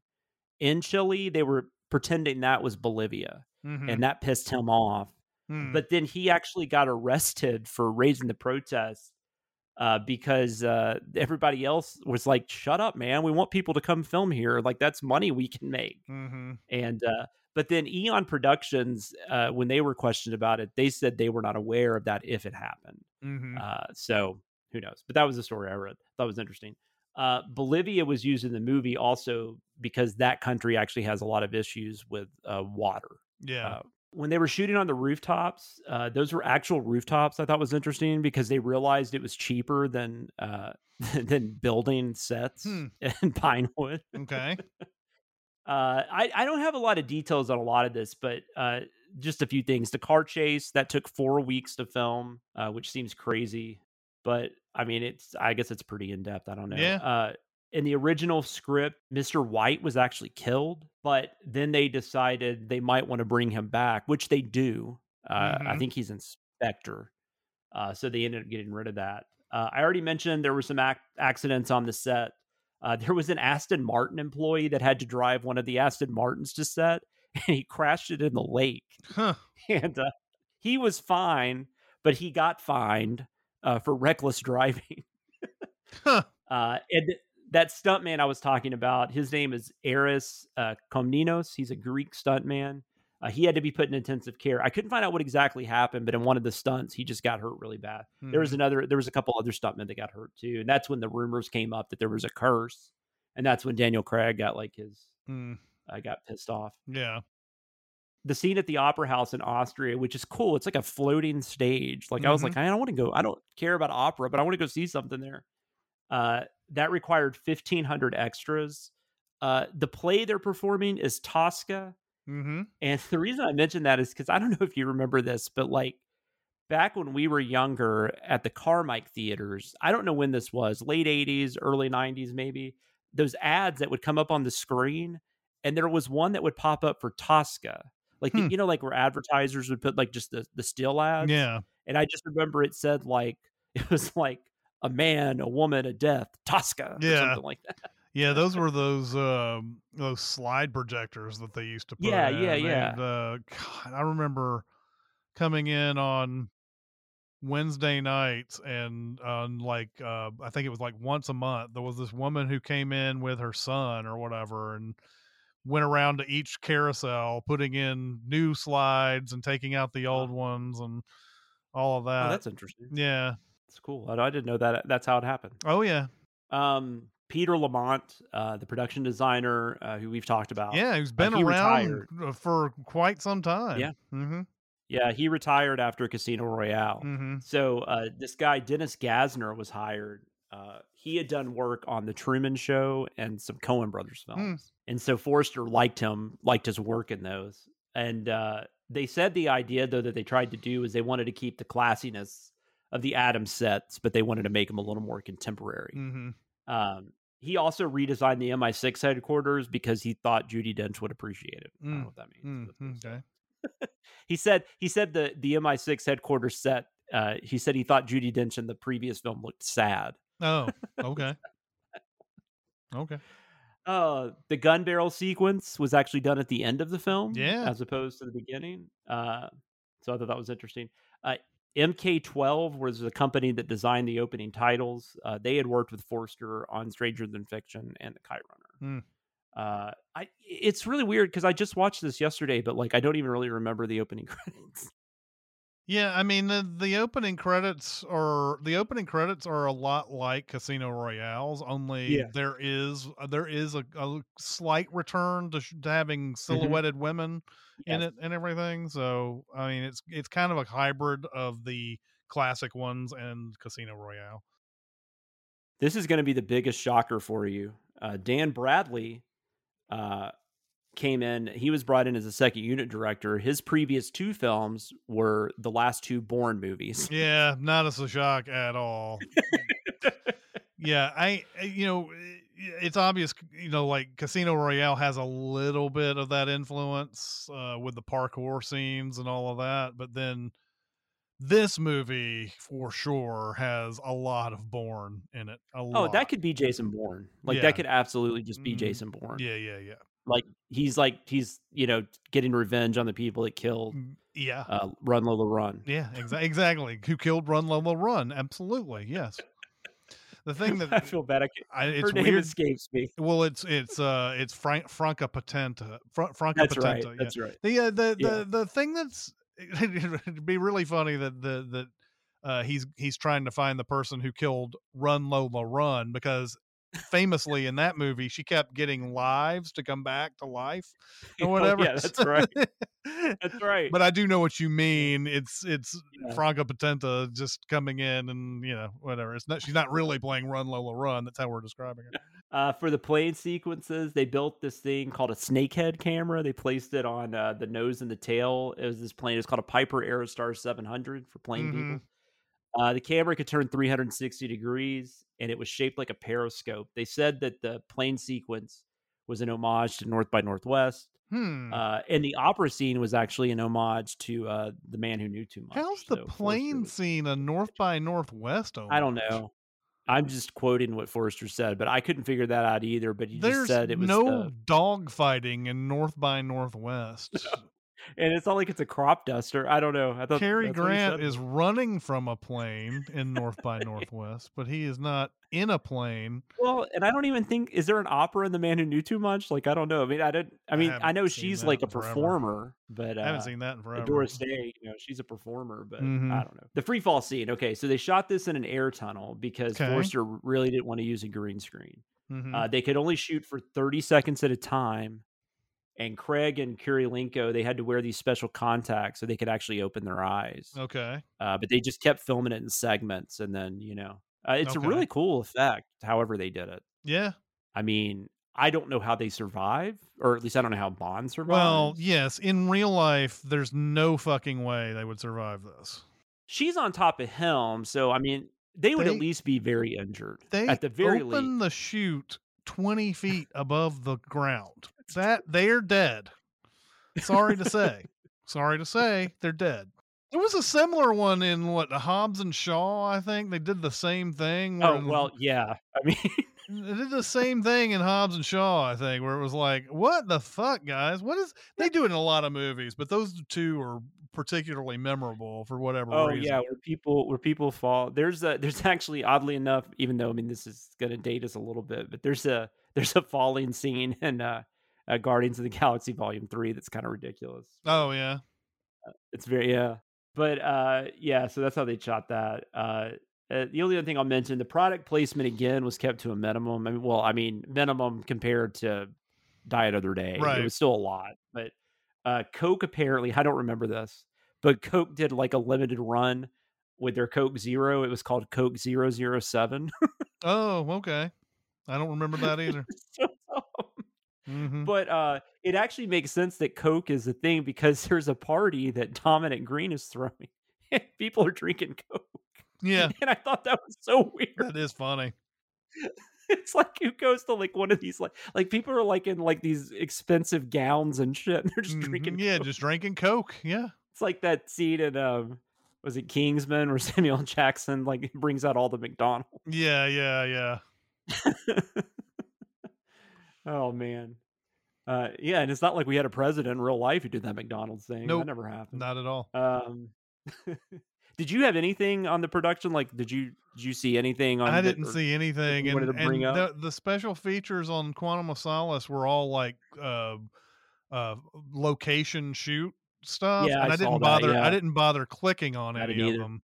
in Chile. They were pretending that was Bolivia, mm-hmm and that pissed him off. Mm. But then he actually got arrested for raising the protest uh, because uh, everybody else was like, "Shut up, man! We want people to come film here. Like that's money we can make." mm-hmm And uh, but then Eon Productions, uh, when they were questioned about it, they said they were not aware of that if it happened. hmm Uh, so who knows? But that was the story I read. That was interesting. Uh, Bolivia was used in the movie also because that country actually has a lot of issues with uh, water. yeah. Uh, when they were shooting on the rooftops, uh, those were actual rooftops. I thought was interesting because they realized it was cheaper than uh, than building sets Hmm. in Pinewood. okay. Uh, I, I don't have a lot of details on a lot of this, but uh, just a few things. The car chase that took four weeks to film, uh, which seems crazy, but I mean, it's I guess it's pretty in depth. I don't know. Yeah. Uh, in the original script, Mr. White was actually killed, but then they decided they might want to bring him back, which they do. Uh, I Mhm. think he's inspector, uh, so they ended up getting rid of that. Uh, I already mentioned there were some ac- accidents on the set. Uh, there was an Aston Martin employee that had to drive one of the Aston Martins to set, and he crashed it in the lake. Huh. And uh, he was fine, but he got fined uh, for reckless driving. Huh. Uh, and that stuntman I was talking about, his name is Aris uh, Comninos. He's a Greek stuntman. Uh, he had to be put in intensive care. I couldn't find out what exactly happened, but in one of the stunts, he just got hurt really bad. There was Mhm. another, there was a couple other stuntmen that got hurt too, and that's when the rumors came up that there was a curse, and that's when Daniel Craig got like his, Mm, uh, got pissed off. yeah. The scene at the Opera House in Austria, which is cool, it's like a floating stage. Like I was like, I don't want to go, I don't care about opera, but I want to go see something there. Uh, that required fifteen hundred extras. Uh, the play they're performing is Tosca. Mm-hmm. And the reason I mention that is because I don't know if you remember this, but like back when we were younger at the Carmike theaters, I don't know when this was, late 80s, early 90s, maybe, those ads that would come up on the screen. And there was one that would pop up for Tosca. Like, Hmm. you know, like where advertisers would put like just the, the still ads. Yeah. And I just remember it said like, it was like a man, a woman, a death, Tosca, or Yeah. something like that. Yeah, those were those um those slide projectors that they used to put Yeah, in, yeah, yeah. And, uh, God, I remember coming in on Wednesday nights and on like uh I think it was like once a month there was this woman who came in with her son or whatever and went around to each carousel putting in new slides and taking out the old ones and all of that. oh, that's interesting. yeah. That's cool. I, I didn't know that. That's how it happened. Oh yeah. Um, Peter Lamont, uh, the production designer uh, who we've talked about. Yeah, he's been he around retired. uh, for quite some time. Yeah. Mhm. Yeah, he retired after Casino Royale. Mhm. So uh, this guy Dennis Gassner was hired. Uh, he had done work on the Truman Show and some Coen Brothers Hmm. films, and so Forrester liked him, liked his work in those. And uh, they said the idea though that they tried to do is they wanted to keep the classiness of the Adam sets, but they wanted to make them a little more contemporary. Mhm. Um, he also redesigned the MI6 headquarters because he thought Judi Dench would appreciate it. I don't Mm, know what that means. Mm, okay. He said he said the the MI6 headquarters set. Uh, he said he thought Judi Dench in the previous film looked sad. Oh, okay. okay. Uh, the gun barrel sequence was actually done at the end of the film, Yeah. as opposed to the beginning. Uh, so I thought that was interesting. Uh, MK12 was the company that designed the opening titles. Uh, they had worked with Forster on Stranger Than Fiction and The Kite Runner. Hmm. Uh, I it's really weird because I just watched this yesterday, but like I don't even really remember the opening credits. Yeah, I mean the, the opening credits are the opening credits are a lot like Casino Royale's. Only Yeah. there is uh, there is a, a slight return to, sh- to having silhouetted women in Mm-hmm. Yes. it and everything. So I mean it's it's kind of a hybrid of the classic ones and Casino Royale. This is going to be the biggest shocker for you. Uh, Dan Bradley uh, came in. He was brought in as a second unit director. His previous two films were the last two Bourne movies. Yeah, not as a shock at all. yeah, I you know it's obvious you know like Casino Royale has a little bit of that influence uh, with the parkour scenes and all of that, but then this movie for sure has a lot of Bourne in it. A Oh, lot. that could be Jason Bourne. Like Yeah. that could absolutely just be Mhm. Jason Bourne. Yeah, yeah, yeah. Like he's like he's you know getting revenge on the people that killed Yeah. uh, Run Lola Run. Yeah, exa- exactly. Who killed Run Lola Run? Absolutely, yes. the thing that I feel bad. I can't, I, it's her name weird. escapes me. Well, it's it's uh it's Frank Franka Potente. Fra- Franka That's right. Potente. yeah. That's right. The uh, the Yeah. the the thing that's it'd be really funny that the that uh he's he's trying to find the person who killed Run Lola Run because famously in that movie she kept getting lives to come back to life or whatever. yeah, that's right. That's right. but I do know what you mean. It's it's Yeah. Franka Potente just coming in and you know whatever. It's not she's not really playing Run Lola Run. That's how we're describing it. Uh, for the plane sequences, they built this thing called a snakehead camera. They placed it on uh, the nose and the tail. It was this plane. it's called a Piper Aerostar 700 for plane people. Uh, the camera could turn 360 degrees, and it was shaped like a periscope. They said that the plane sequence was an homage to North by Northwest, Hmm. uh, and the opera scene was actually an homage to uh, the Man Who Knew Too Much. How's the So plane scene a North by Northwest? homage? I don't know. I'm just quoting what Forrester said, but I couldn't figure that out either. But he There's just said it was no the- dog fighting in North by Northwest. and it's not like it's a crop duster. I don't know. I thought Cary that's what he Grant is running from a plane in North by Northwest, but he is not in a plane. well, and I don't even think is there an opera in The Man Who Knew Too Much? Like I don't know. I mean, I don't. I I mean, I, haven't know she's like a forever. performer, but uh, I haven't seen that in forever. Doris Day, you know, she's a performer, but Mhm. I don't know. The free fall scene. Okay, so they shot this in an air tunnel because Okay. Forster really didn't want to use a green screen. Mhm. Uh, they could only shoot for 30 seconds at a time. And Craig and Kurylenko, they had to wear these special contacts so they could actually open their eyes. okay. Uh, but they just kept filming it in segments. And then, you know, uh, it's Okay. a really cool effect, however they did it. Yeah. I mean, I don't know how they survive, or at least I don't know how Bond survives. Well, yes. In real life, there's no fucking way they would survive this. she's on top of him. So, I mean, they would They- at least be very injured. They at the very open least. the chute 20 feet above the ground. That they're dead. Sorry to say. Sorry to say, they're dead. There was a similar one in what Hobbs and Shaw, I think. They did the same thing. Oh, well, yeah. I mean, They did the same thing in Hobbs and Shaw, I think, where it was like, "What the fuck, guys? What is?" They do it in a lot of movies, but those two are particularly memorable for whatever Oh reason. yeah, where people where people fall. There's a there's actually oddly enough, even though I mean this is gonna date us a little bit, but there's a there's a falling scene in uh, uh Guardians of the Galaxy Volume Three that's kind of ridiculous. Oh yeah. It's very yeah, but uh yeah, so that's how they shot that. Uh, uh, the only other thing I'll mention, the product placement again was kept to a minimum. I mean, well, I mean minimum compared to Die Another Day. Right. It was still a lot, but uh, Coke apparently I don't remember this, but Coke did like a limited run with their Coke Zero. It was called Coke 007. Oh okay. I don't remember that either. So dumb. hmm but uh, it actually makes sense that Coke is a thing because there's a party that Dominic Green is throwing. and People are drinking Coke. Yeah, And I thought that was so weird. that is funny. It's like who goes to like one of these like like people are like in like these expensive gowns and shit. And they're just Mhm. drinking. Yeah, Coke. just drinking Coke. Yeah. It's like that scene in um was it Kingsman where Samuel Jackson like brings out all the McDonald's. Yeah, yeah, yeah. Oh man. Uh yeah, and it's not like we had a president in real life who did that McDonald's thing. Nope, that never happened. Not at all. Um Did you have anything on the production? Like, did you did you see anything on? I didn't or- see anything. And, wanted to bring up? the, the special features on Quantum of Solace were all like uh, uh, location shoot stuff, Yeah, and I I, didn't that, bother. yeah. I didn't bother clicking on I any of them.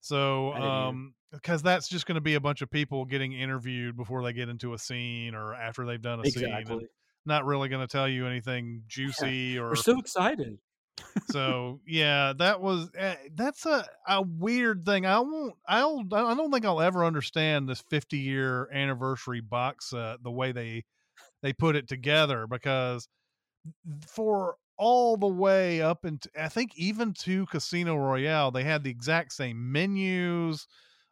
So, I didn't either. um, because that's just going to be a bunch of people getting interviewed before they get into a scene or after they've done a scene. and Not really going to tell you anything juicy or We're so excited. so yeah, that was uh, that's a a weird thing. I won't. I'll. I don't think I'll ever understand this 50 year anniversary box set the way they they put it together because for all the way up into I think even to Casino Royale they had the exact same menus.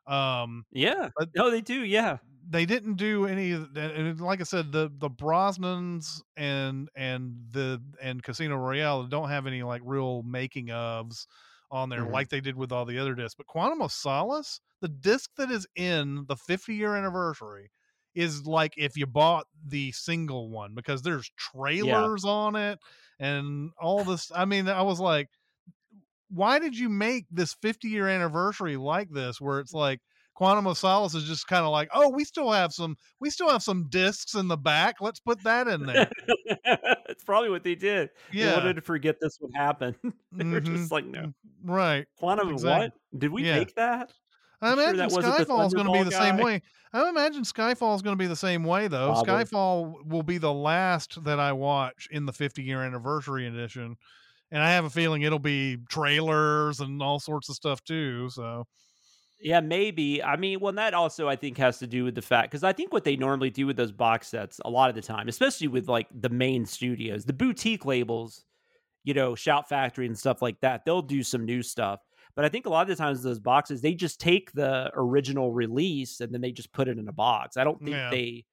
Um, Yeah. But- no, they do. Yeah. they didn't do any and like i said the the brosnans and and the and casino royale don't have any like real making ofs on there Mhm. like they did with all the other discs but quantum of solace the disc that is in the 50 year anniversary is like if you bought the single one because there's trailers on it and all this i mean i was like why did you make this 50 year anniversary like this where it's like Quantum of Solace is just kind of like, oh, we still have some, we still have some discs in the back. Let's put that in there. It's probably what they did. They Yeah. wanted to forget this would happen. they were Mhm. just like, no. Right. Quantum exactly. what? Did we Yeah. make that? I sure imagine that Skyfall is going to be the same way. I imagine Skyfall is going to be the same way, though. Probably. Skyfall will be the last that I watch in the 50 year anniversary edition, and I have a feeling it'll be trailers and all sorts of stuff too. So Yeah, maybe. I mean, well, that also I think has to do with the fact because I think what they normally do with those box sets a lot of the time, especially with like the main studios, the boutique labels, you know, Shout Factory and stuff like that, they'll do some new stuff. But I think a lot of the times those boxes, they just take the original release and then they just put it in a box. I don't think Yeah. they.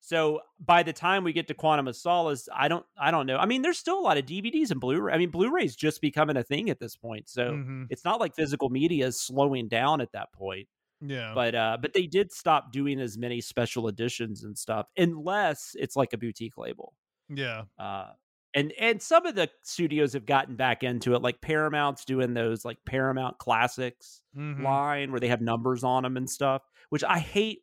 So by the time we get to Quantum of Solace, I don't, I don't know. I mean, there's still a lot of DVDs and Blu-ray. I mean, Blu-ray's just becoming a thing at this point. So mhm, it's not like physical media is slowing down at that point yeah, but uh but they did stop doing as many special editions and stuff unless it's like a boutique label yeah, uh and and some of the studios have gotten back into it like paramount's doing those like paramount classics mhm, line where they have numbers on them and stuff which i hate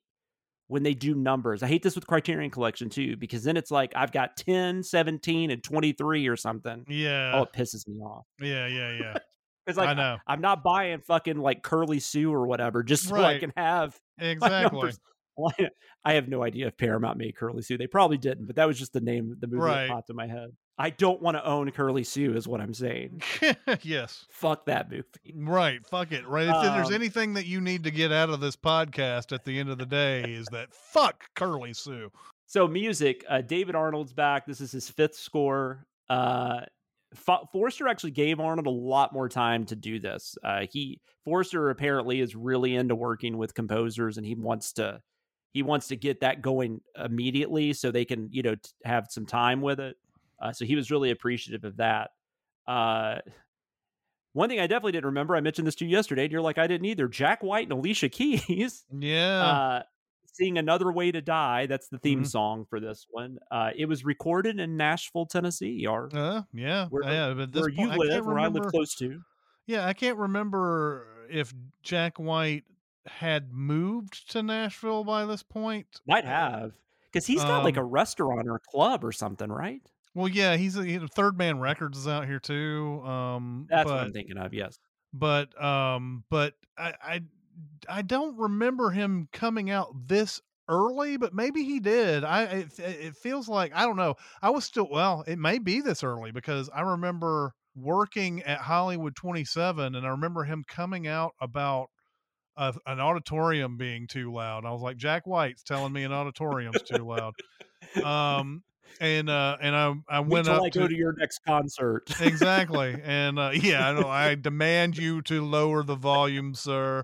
when they do numbers i hate this with criterion collection too because then it's like i've got 10 17 and 23 or something yeah, oh it pisses me off yeah, yeah, yeah. it's like I know i'm not buying fucking like curly sue or whatever just so i can have exactly. I- I have no idea if Paramount made Curly Sue. They probably didn't, but that was just the name of the movie Right. that popped in my head. I don't want to own Curly Sue, is what I'm saying. yes, Fuck that movie. right. Fuck it. Right. If there's Um, anything that you need to get out of this podcast at the end of the day, is that fuck Curly Sue. So music, uh, David Arnold's back. This is his fifth score. Uh, Fo- Forrester actually gave Arnold a lot more time to do this. Uh, he Forrester apparently is really into working with composers, and he wants to he wants to get that going immediately so they can you know t- have some time with it. Uh, so he was really appreciative of that. Uh, one thing I definitely didn't remember, I mentioned this to you yesterday, and you're like, I didn't either. Jack White and Alicia Keys Yeah. uh, sing "Another Way to Die." That's the theme Mhm. song for this one. Uh, it was recorded in Nashville, Tennessee, or Uh, yeah, where, yeah. But where you point, I live, where I live close to. Yeah, I can't remember if Jack White had moved to Nashville by this point. Might have because he's got like a Um, restaurant or a club or something, right? Well, yeah, he's a, he- Third Man Records is out here too. Um, That's but what I'm thinking of. Yes. but um, but I, I I don't remember him coming out this early, but maybe he did. I it, it feels like I don't know. I was still well. It may be this early because I remember working at Hollywood 27, and I remember him coming out about a, an auditorium being too loud. I was like, Jack White's telling me an auditorium's too loud. Um, and uh, and I I went up I go to to your next concert. exactly and uh yeah i know i demand you to lower the volume sir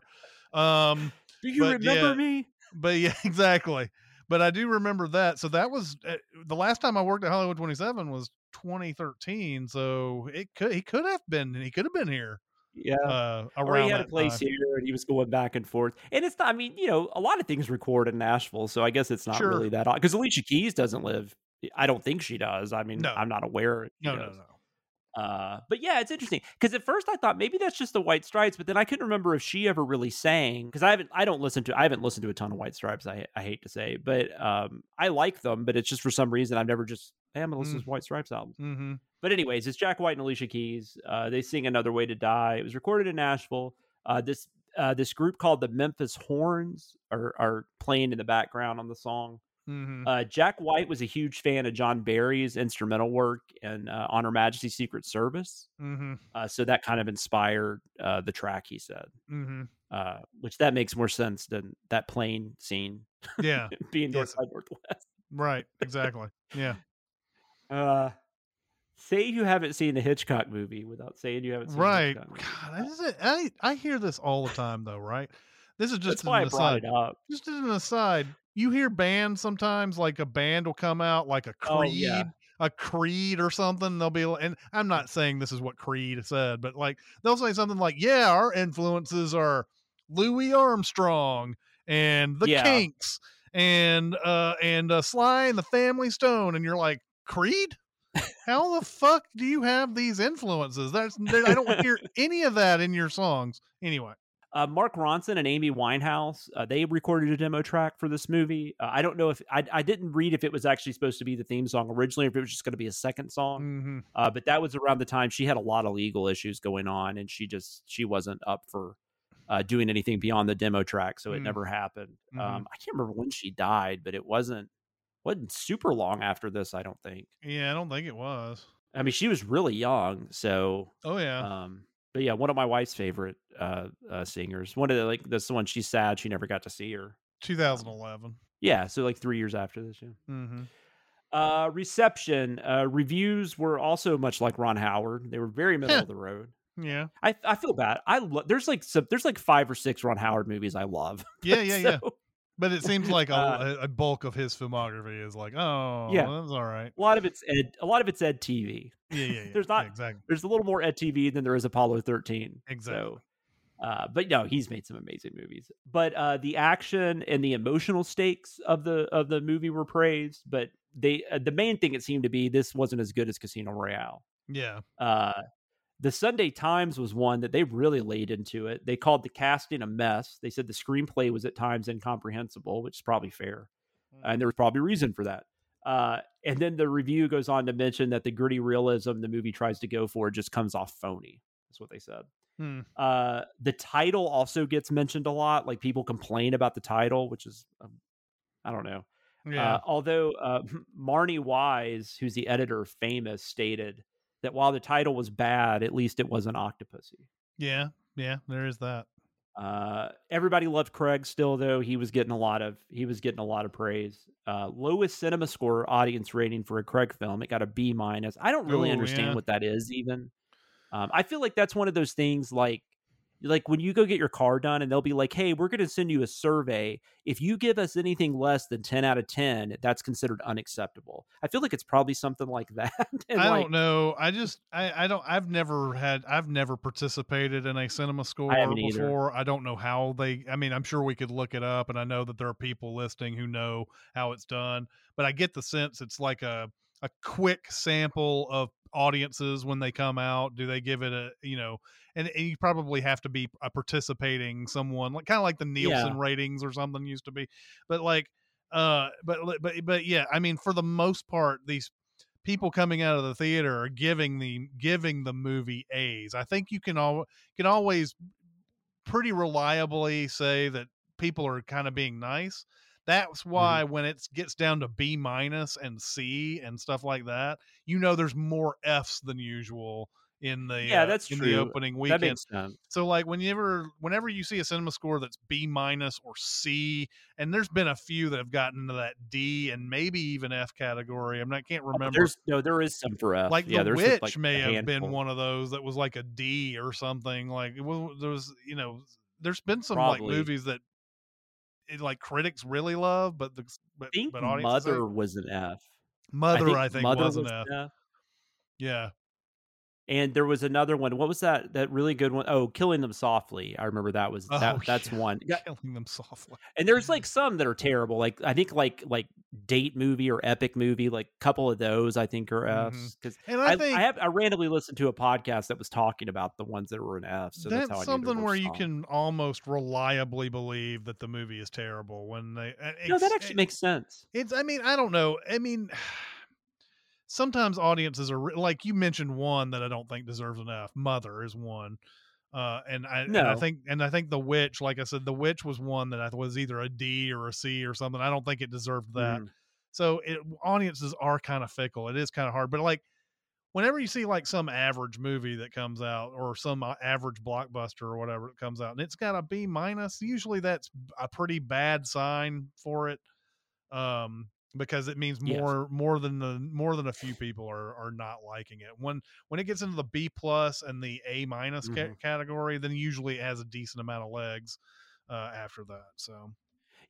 um Do you remember yeah. me? but yeah exactly but i do remember that so that was uh, the last time i worked at hollywood 27 was 2013 so it could he could have been he could have been here Yeah. uh or around he had a place time. here and he was going back and forth. And it's not, I mean, you know, a lot of things record in Nashville. So I guess it's not Sure. really that odd. Because Alicia Keys doesn't live, I don't think she does. I mean, No. I'm not aware. no no does. no Uh, but yeah, it's interesting because at first I thought maybe that's just the White Stripes, but then I couldn't remember if she ever really sang because I haven't I don't listen to I haven't listened to a ton of White Stripes. I I hate to say, but um I like them, but it's just for some reason I've never just hey, I'm gonna listen Mm. to White Stripes albums. mm-hmm But anyways, it's Jack White and Alicia Keys. Uh, they sing "Another Way to Die." It was recorded in Nashville. Uh, this uh, this group called the Memphis Horns are are playing in the background on the song. Mm-hmm Uh, Jack White was a huge fan of John Barry's instrumental work and uh, On Her Majesty's Secret Service. mm-hmm Uh, so that kind of inspired uh, the track, he said, mm-hmm uh, which that makes more sense than that plane scene yeah being North Yes. by Northwest. right exactly yeah Uh, say you haven't seen a Hitchcock movie without saying you haven't seen right. God, this is, I i hear this all the time though right this is just That's why I an brought aside it up. just as an aside, you hear bands sometimes like a band will come out like a Oh, Creed, yeah. a Creed or something. They'll be and I'm not saying this is what Creed said, but like they'll say something like, "Yeah, our influences are Louis Armstrong and the Yeah. Kinks and uh and uh, Sly and the Family Stone," and you're like, "Creed." How the fuck do you have these influences? That's I don't hear any of that in your songs. Anyway, Uh, Mark Ronson and Amy Winehouse, uh, they recorded a demo track for this movie. Uh, I don't know if I, I didn't read if it was actually supposed to be the theme song originally, or if it was just going to be a second song. Mhm. Uh, but that was around the time she had a lot of legal issues going on, and she just she wasn't up for uh, doing anything beyond the demo track, so it Mm. never happened. Mhm. Um, I can't remember when she died, but it wasn't wasn't super long after this. I don't think. Yeah, I don't think it was. I mean, she was really young, so Oh yeah. um, but yeah, one of my wife's favorite uh, uh, singers. One of the like that's the one she's sad she never got to see her. 2011. Yeah, so like three years after this. Yeah. Mm-hmm. Uh, reception uh, reviews were also much like Ron Howard. They were very middle of the road. Yeah. I I feel bad. I lo- there's like some there's like five or six Ron Howard movies I love. Yeah, yeah, yeah. But it seems like a, Uh, a bulk of his filmography is like, oh, Yeah. that's all right. A lot of it's ed. A lot of it's ed TV. Yeah, yeah, yeah. There's not- yeah, exactly. There's a little more ed TV than there is Apollo 13. Exactly. So, uh, but no, he's made some amazing movies. But uh, the action and the emotional stakes of the of the movie were praised. But they uh, the main thing it seemed to be this wasn't as good as Casino Royale. Yeah. Uh, the Sunday Times was one that they really laid into it. They called the casting a mess. They said the screenplay was at times incomprehensible, which is probably fair, and there was probably reason for that. Uh, and then the review goes on to mention that the gritty realism the movie tries to go for just comes off phony. That's what they said. Hmm. Uh, the title also gets mentioned a lot. Like people complain about the title, which is, um, I don't know. Yeah. Uh, although uh, Marnie Wise, who's the editor of Famous, stated that while the title was bad, at least it wasn't Octopussy. yeah. Yeah. There is that. Uh, everybody loved Craig still, though he was getting a lot of he was getting a lot of praise. Uh, lowest cinema score audience rating for a Craig film, it got a B minus. I don't really Oh, understand yeah. what that is even. Um, I feel like that's one of those things like like when you go get your car done and they'll be like, "Hey, we're going to send you a survey. If you give us anything less than ten out of ten, that's considered unacceptable." I feel like it's probably something like that. and I like, don't know. I just I I don't I've never had I've never participated in a cinema score either. before. I don't know how they I mean, I'm sure we could look it up and I know that there are people listening who know how it's done, but I get the sense it's like a a quick sample of audiences when they come out. Do they give it a, you know, and, and you probably have to be a participating someone like kind of like the Nielsen ratings or something used to be. But like uh but but but yeah, I mean for the most part these people coming out of the theater are giving the giving the movie A's. I think you can all can always pretty reliably say that people are kind of being nice. That's why when it gets down to B minus and C and stuff like that, you know there's more F's than usual in the Yeah, uh, that's in true. the opening weekend. So like whenever whenever you see a cinema score that's B minus or C, and there's been a few that have gotten to that D and maybe even F category. I'm not can't Oh, remember. There's no, there is some for F. like yeah, the there's witch like, may have been one of those that was like a D or something. Like was, there was you know there's been some Probably. like movies that it, like critics really love, but the but, I think but audiences say- Mother was an F. Mother I think, Mother was an was F. F. Yeah, And there was another one. What was that? That really good one? Oh, Killing Them Softly. I remember that was that. Oh, that's yeah. one. Killing them softly. And there's like some that are terrible. Like I think like like date movie or epic movie. Like a couple of those I think are Mhm. Fs. Because And I, I, think I have I randomly listened to a podcast that was talking about the ones that were in F. So that's, that's, how I knew there something where you can almost reliably believe that the movie is terrible when they. No, that actually makes sense. It's. I mean, I don't know. I mean, sometimes audiences are like you mentioned one that I don't think deserves enough. Mother is one, uh, and I and I think and I think the witch, like I said, the witch was one that I was either a D or a C or something. I don't think it deserved that. Mhm. So it, audiences are kind of fickle. It is kind of hard, but like whenever you see like some average movie that comes out or some uh, average blockbuster or whatever that comes out and it's got a B minus, usually that's a pretty bad sign for it. Um because it means Yes. more more than the more than a few people are are not liking it. When when it gets into the B plus and the A minus ca- Mhm. category, then usually it has a decent amount of legs uh after that. So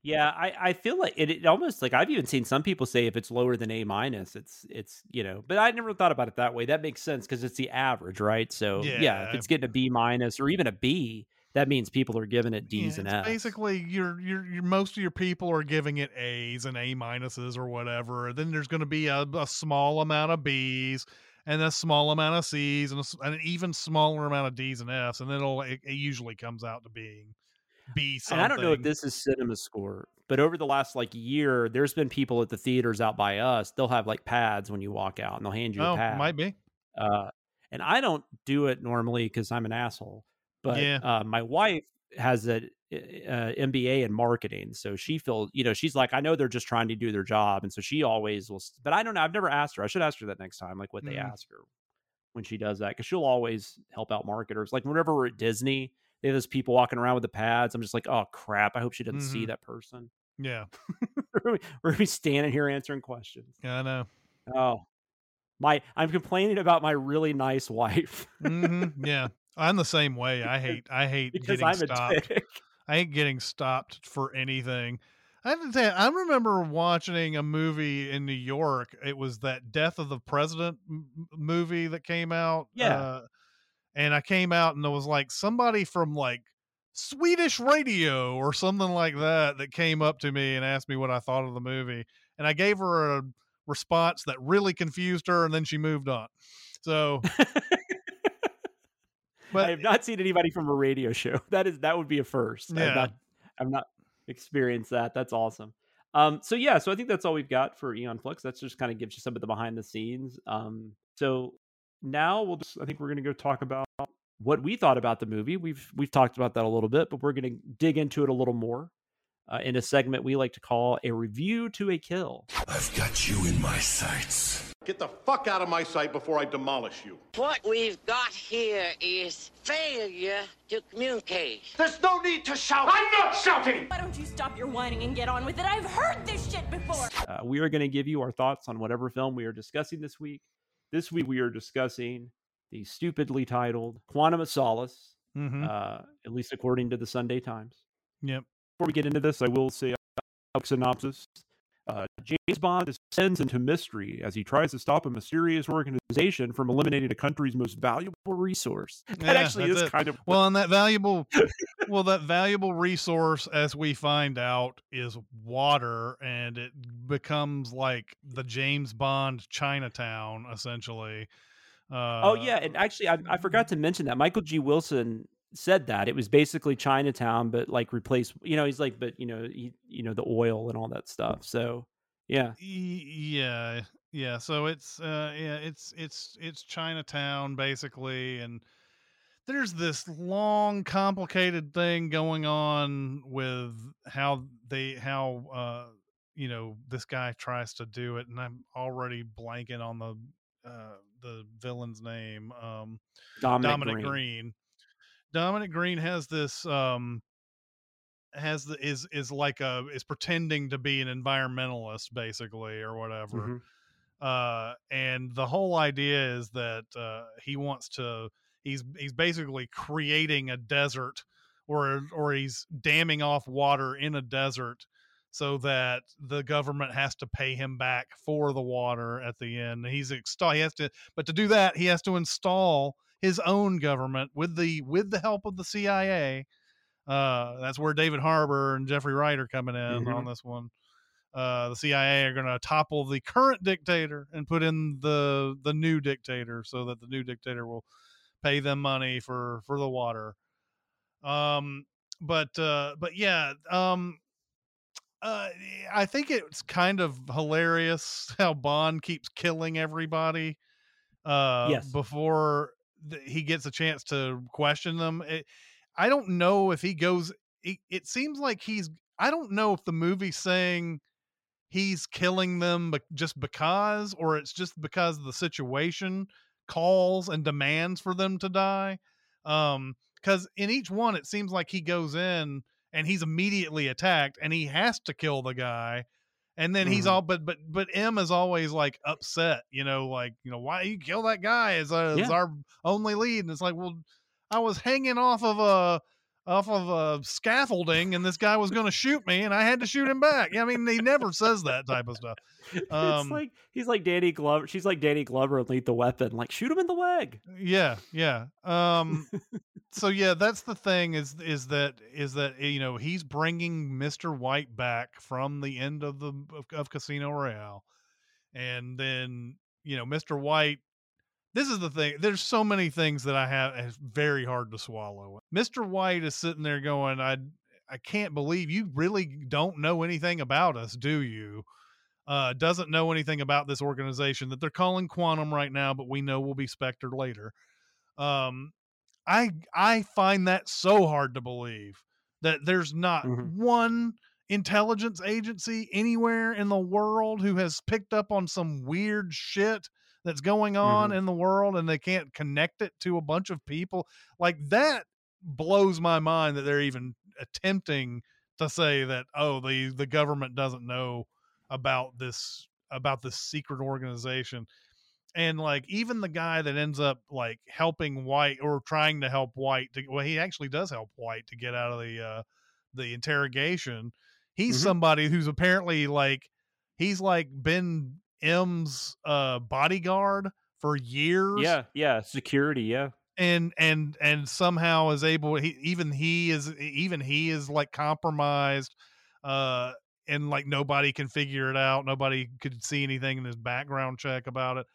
Yeah, I, I feel like it, it almost like I've even seen some people say if it's lower than A minus, it's it's you know, but I never thought about it that way. That makes sense because it's the average, right? So yeah. Yeah. if it's getting a B minus or even a B, that means people are giving it D's Yeah, and F's. Basically, you're, you're, you're, most of your people are giving it A's and A minuses or whatever. Then there's going to be a, a small amount of B's, and a small amount of C's and, a and an even smaller amount of D's and F's, and then it'll it, it usually comes out to being B And. I don't know if this is cinema score, but over the last like year, there's been people at the theaters out by us. They'll have like pads when you walk out, and they'll hand you a oh, pad. might be. Uh, and I don't do it normally because I'm an asshole. But Yeah. uh, my wife has a, uh MBA in marketing, so she feels you know she's like I know they're just trying to do their job, and so she always will. But I don't know. I've never asked her. I should ask her that next time, like what they Mm. ask her when she does that, because she'll always help out marketers. Like whenever we're at Disney, they have those people walking around with the pads. I'm just like, oh crap! I hope she doesn't see Mhm. that person. Yeah, we're gonna be- we're gonna be standing here answering questions. I know. Oh, my! I'm complaining about my really nice wife. hmm Yeah, I'm the same way. I hate I hate because getting I'm stopped. I ain't getting stopped for anything. I have to you, I remember watching a movie in New York. It was that Death of the President m- movie that came out. Yeah. Uh, and I came out and there was like somebody from like Swedish radio or something like that that came up to me and asked me what I thought of the movie. And I gave her a response that really confused her and then she moved on. So, but I have not seen anybody from a radio show. That is that would be a first. Yeah. I've not, I've not experienced that. That's awesome. Um, so yeah, so I think that's all we've got for Eon Flux. That's just kind of gives you some of the behind the scenes. Um, so now we'll just I think we're gonna go talk about what we thought about the movie. We've we've talked about that a little bit, but we're gonna dig into it a little more uh, in a segment we like to call a review to a kill. I've got you in my sights. Get the fuck out of my sight before I demolish you. What we've got here is failure to communicate. There's no need to shout. I'm not shouting. Why don't you stop your whining and get on with it? I've heard this shit before. Uh, we are going to give you our thoughts on whatever film we are discussing this week. This week we are discussing the stupidly titled Quantum of Solace, mhm. uh, at least according to the Sunday Times. yep. Before we get into this, I will say a synopsis. Uh, James Bond descends into mystery as he tries to stop a mysterious organization from eliminating a country's most valuable resource. That Yeah, actually is it. kind of Well, and that valuable, well, that valuable resource, as we find out, is water, and it becomes like the James Bond Chinatown, essentially. Uh, Oh yeah, and actually, I, I forgot to mention that Michael G. Wilson said that it was basically Chinatown, but like replace. You know, he's like, but you know, he, you know, the oil and all that stuff. So yeah, yeah, yeah. So it's, uh, yeah, it's it's it's Chinatown basically, and there's this long, complicated thing going on with how they how uh you know this guy tries to do it, and I'm already blanking on the uh the villain's name. Um, Dominic, Dominic Green. Green. Dominic Green has this um has the is is like a is pretending to be an environmentalist basically or whatever. Mhm. Uh and the whole idea is that uh he wants to he's he's basically creating a desert or or he's damming off water in a desert so that the government has to pay him back for the water at the end. He's install he has to but to do that he has to install his own government with the with the help of the CIA. Uh, that's where David Harbour and Jeffrey Wright are coming in on this one. Uh, the CIA are going to topple the current dictator and put in the the new dictator, so that the new dictator will pay them money for for the water. Um, but uh, but yeah, um, uh, I think it's kind of hilarious how Bond keeps killing everybody uh Yes. before th- he gets a chance to question them it, i don't know if he goes it, it seems like he's i don't know if the movie's saying he's killing them just because or it's just because the situation calls and demands for them to die um because in each one it seems like he goes in and he's immediately attacked and he has to kill the guy and then he's Mhm. all but but but M is always like upset, you know, like you know why you kill that guy as, uh, as Yeah. our only lead, and it's like, well, I was hanging off of a off of a scaffolding, and this guy was going to shoot me, and I had to shoot him back. I mean, he never says that type of stuff. Um, it's like he's like Danny Glover. She's like Danny Glover and Lethal Weapon. Like shoot him in the leg. yeah yeah um so yeah that's the thing is is that is that you know he's bringing mr white back from the end of the of, of casino royale and then you know mr white this is the thing. There's so many things that I have it's very hard to swallow. Mr. White is sitting there going, I I can't believe you really don't know anything about us, do you? Uh, doesn't know anything about this organization that they're calling Quantum right now, but we know will be Spectre later. Um, I I find that so hard to believe that there's not Mhm. one intelligence agency anywhere in the world who has picked up on some weird shit that's going on Mhm. in the world and they can't connect it to a bunch of people like that blows my mind that they're even attempting to say that oh the the government doesn't know about this about this secret organization and like even the guy that ends up like helping white or trying to help white to well he actually does help white to get out of the uh the interrogation he's Mhm. somebody who's apparently like he's like been m's uh bodyguard for years Yeah, yeah, security, yeah. and and and somehow is able he even he is even he is like compromised uh and like nobody can figure it out nobody could see anything in his background check about it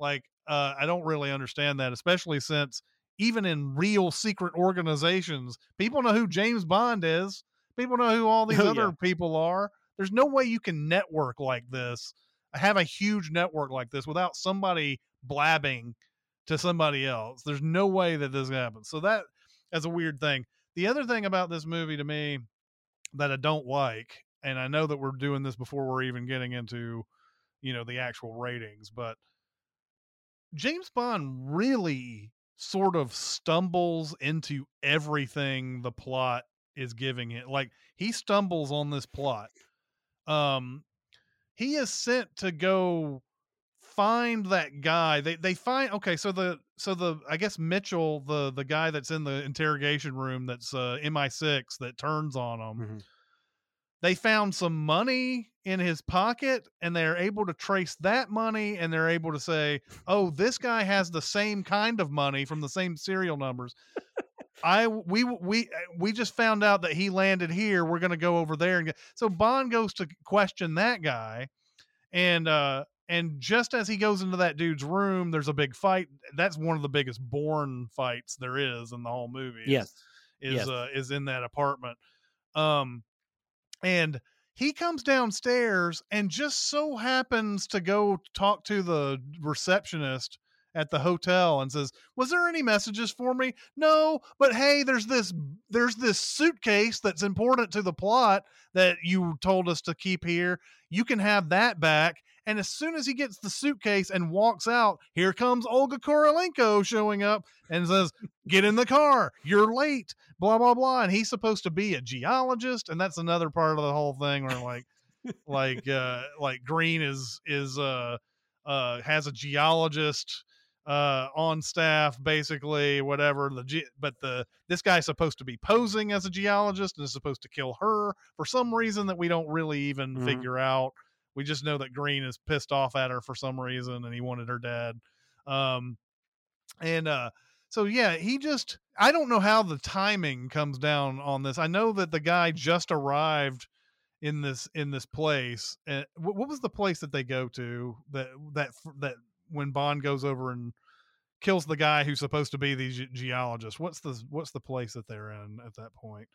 like uh i don't really understand that especially since even in real secret organizations people know who james bond is people know who all these Oh, other yeah. people are there's no way you can network like this have a huge network like this without somebody blabbing to somebody else. There's no way that this happens. So that that's a weird thing. The other thing about this movie to me that I don't like, and I know that we're doing this before we're even getting into, you know, the actual ratings, but James Bond really sort of stumbles into everything the plot is giving it. Like he stumbles on this plot. Um he is sent to go find that guy. They they find okay, so the so the I guess Mitchell, the the guy that's in the interrogation room that's uh MI6 that turns on him. Mhm. They found some money in his pocket and they're able to trace that money and they're able to say, "Oh, this guy has the same kind of money from the same serial numbers." I we we we just found out that he landed here. We're going to go over there and get, so Bond goes to question that guy, and uh and just as he goes into that dude's room, there's a big fight. That's one of the biggest Bourne fights there is in the whole movie. Yes. is Yes. uh is in that apartment. Um and he comes downstairs and just so happens to go talk to the receptionist at the hotel and says, "Was there any messages for me?" "No, but hey, there's this there's this suitcase that's important to the plot that you told us to keep here. You can have that back." And as soon as he gets the suitcase and walks out, here comes Olga Kurylenko showing up and says, "Get in the car. You're late." Blah blah blah. And he's supposed to be a geologist, and that's another part of the whole thing where like, like, uh, like Green is is uh uh has a geologist uh on staff basically whatever the ge- but the this guy's supposed to be posing as a geologist and is supposed to kill her for some reason that we don't really even Mhm. figure out. We just know that green is pissed off at her for some reason and he wanted her dead. Um and uh so yeah he just i don't know how the timing comes down on this. I know that the guy just arrived in this in this place and what, what was the place that they go to that that that when bond goes over and kills the guy who's supposed to be the ge- geologist what's the what's the place that they're in at that point?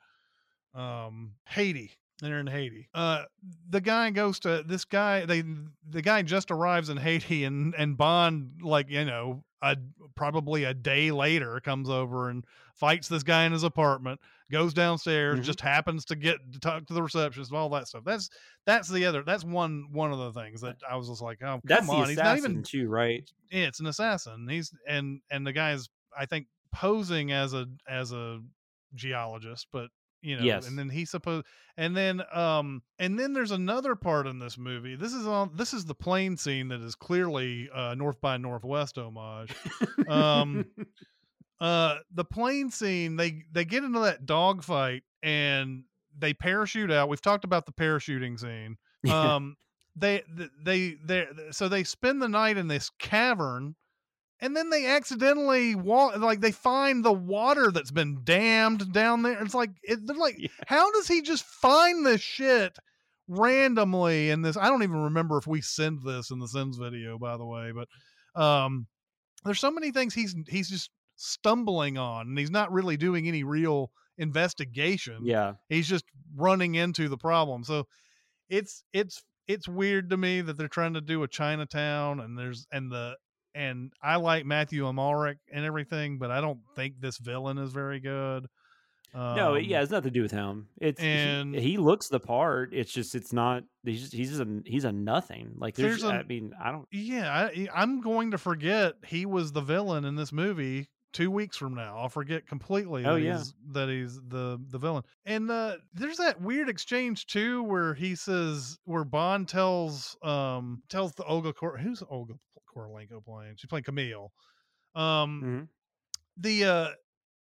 Um haiti they're in haiti uh the guy goes to this guy they the guy just arrives in haiti and and bond like you know a probably a day later comes over and fights this guy in his apartment goes downstairs Mhm. just happens to get to talk to the receptionist and all that stuff that's that's the other that's one one of the things that i was just like oh That's come on he's not even too, right? yeah, it's an assassin. He's and and the guy's I think posing as a as a geologist, but you know, Yes. and then he's supposed and then um and then there's another part in this movie. This is on this is the plane scene that is clearly uh North by Northwest homage. Um uh the plane scene they they get into that dogfight and they parachute out. We've talked about the parachuting scene um they they they so they spend the night in this cavern and then they accidentally walk like they find the water that's been dammed down there it's like it, they're like Yeah. how does he just find this shit randomly in this i don't even remember if we send this in the sins video by the way but um there's so many things he's he's just stumbling on and he's not really doing any real investigation Yeah. he's just running into the problem so it's it's it's weird to me that they're trying to do a chinatown and there's and the and i like mathieu amalric and everything but i don't think this villain is very good no, Um, yeah, it's nothing to do with him. It's he- and- he, looks the part. It's just it's not. He's just, he's just a he's a nothing. Like there's. There's a- I mean, I don't. yeah I, i'm going to forget he was the villain in this movie two weeks from now i'll forget completely Oh, that, yeah. he's, that he's the the villain and uh there's that weird exchange too where he says where bond tells um tells the olga Court, who's olga kurylenko playing she's playing camille. Um Mhm. the uh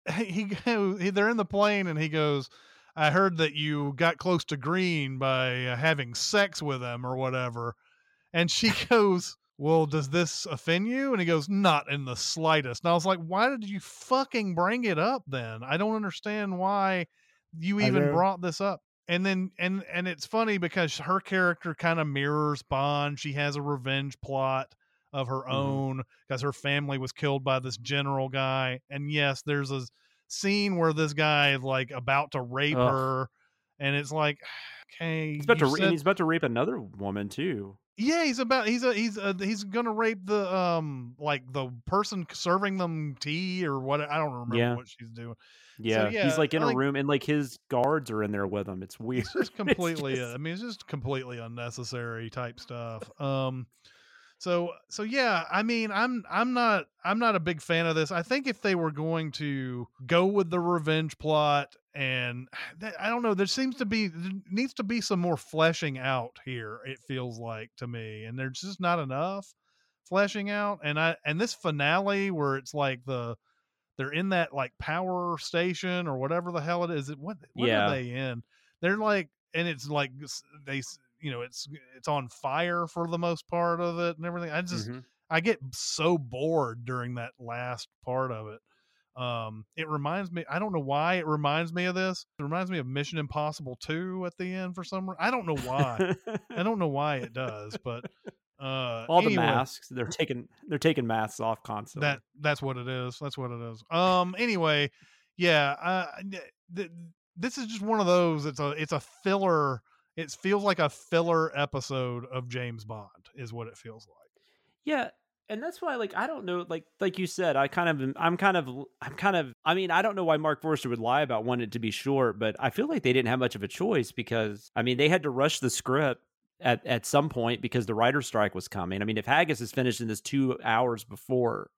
he goes he, they're in the plane and he goes i heard that you got close to green by uh, having sex with him or whatever. And she goes well does this offend you? And he goes not in the slightest. And i was like why did you fucking bring it up then? I don't understand why you even brought this up. And then and and it's funny because her character kind of mirrors bond. She has a revenge plot of her Mhm. own because her family was killed by this general guy and yes there's a scene where this guy is like about to rape Ugh. her and it's like okay He's about to said- he's about to rape another woman too. yeah, he's about he's a he's a, he's gonna rape the um like the person serving them tea or what I don't remember Yeah. what she's doing. Yeah, yeah, he's like in I a room and like his guards are in there with him. It's weird. It's just completely just- I mean it's just completely unnecessary type stuff. Um so so yeah, I mean I'm I'm not I'm not a big fan of this. I think if they were going to go with the revenge plot and that, I don't know, there seems to be there needs to be some more fleshing out here it feels like to me and there's just not enough fleshing out and I and this finale where it's like the they're in that like power station or whatever the hell it is. It what what Yeah. are they in? They're like and it's like they you know it's it's on fire for the most part of it and everything. I just Mhm. I get so bored during that last part of it. Um, it reminds me. I don't know why it reminds me of this. It reminds me of Mission Impossible Two at the end for some. re- I don't know why. I don't know why it does, but uh, All the anyway, masks, they're taking they're taking masks off constantly. That that's what it is. That's what it is. Um. Anyway, yeah. Uh, th- this is just one of those. It's a it's a filler. It feels like a filler episode of James Bond. Is what it feels like. Yeah, and that's why like I don't know like like you said I kind of I'm kind of I'm kind of I mean I don't know why Marc Forster would lie about wanting it to be short, but I feel like they didn't have much of a choice because I mean they had to rush the script at at some point because the writer's strike was coming. I mean if Haggis is finishing this 2 hours before,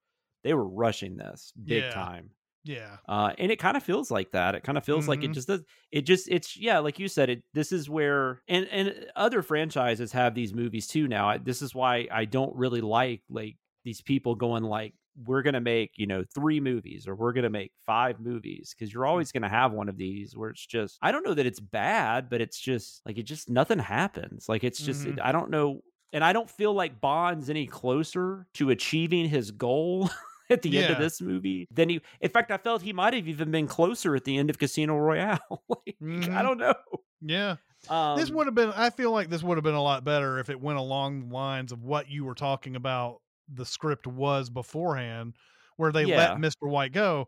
they were rushing this big Yeah. time. Yeah. Uh, and it kind of feels like that. It kind of feels like it Mhm. just does. It just it's yeah, like you said. It this is where and and other franchises have these movies too. Now I, this is why I don't really like like these people going like we're gonna make you know three movies or we're gonna make five movies because you're always gonna have one of these where it's just I don't know that it's bad, but it's just like it just nothing happens. Like it's just Mhm. I don't know. And I don't feel like Bond's any closer to achieving his goal at the end of this movie than he. In fact, I felt he might have even been closer at the end of Casino Royale. like, I Mhm. don't know. Yeah. Um, this would have been. I feel like this would have been a lot better if it went along the lines of what you were talking about. The script was beforehand, where they Yeah. let Mister White go,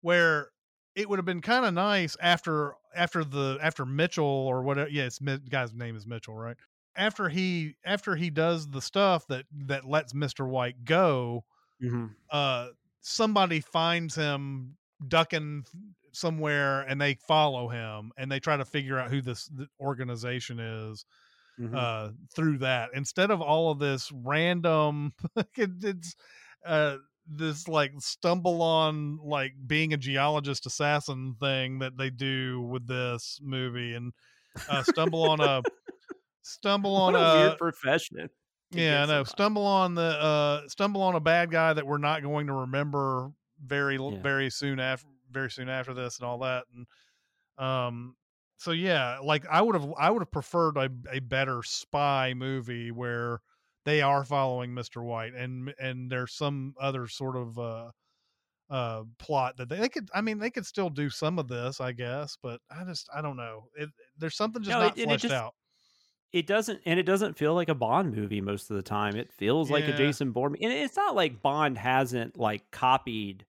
where it would have been kind of nice after after the after Mitchell or whatever. Yeah, guy's name is Mitchell, right? After he after he does the stuff that that lets Mister White go, mhm. uh somebody finds him ducking somewhere and they follow him and they try to figure out who this organization is Mhm. uh through that instead of all of this random it, it's uh this like stumble on like being a geologist assassin thing that they do with this movie and uh stumble on a stumble on a a weird profession. Yeah, I know. somebody. Stumble on the uh stumble on a bad guy that we're not going to remember very Yeah. very soon after very soon after this and all that and um so yeah, like I would have I would have preferred a, a better spy movie where they are following Mr. White and and there's some other sort of uh uh plot that they, they could I mean they could still do some of this I guess but I just I don't know it there's something just No, not it- and it fleshed just- out it doesn't and it doesn't feel like a Bond movie most of the time. It feels like a Jason Bourne. And it's not like Bond hasn't like copied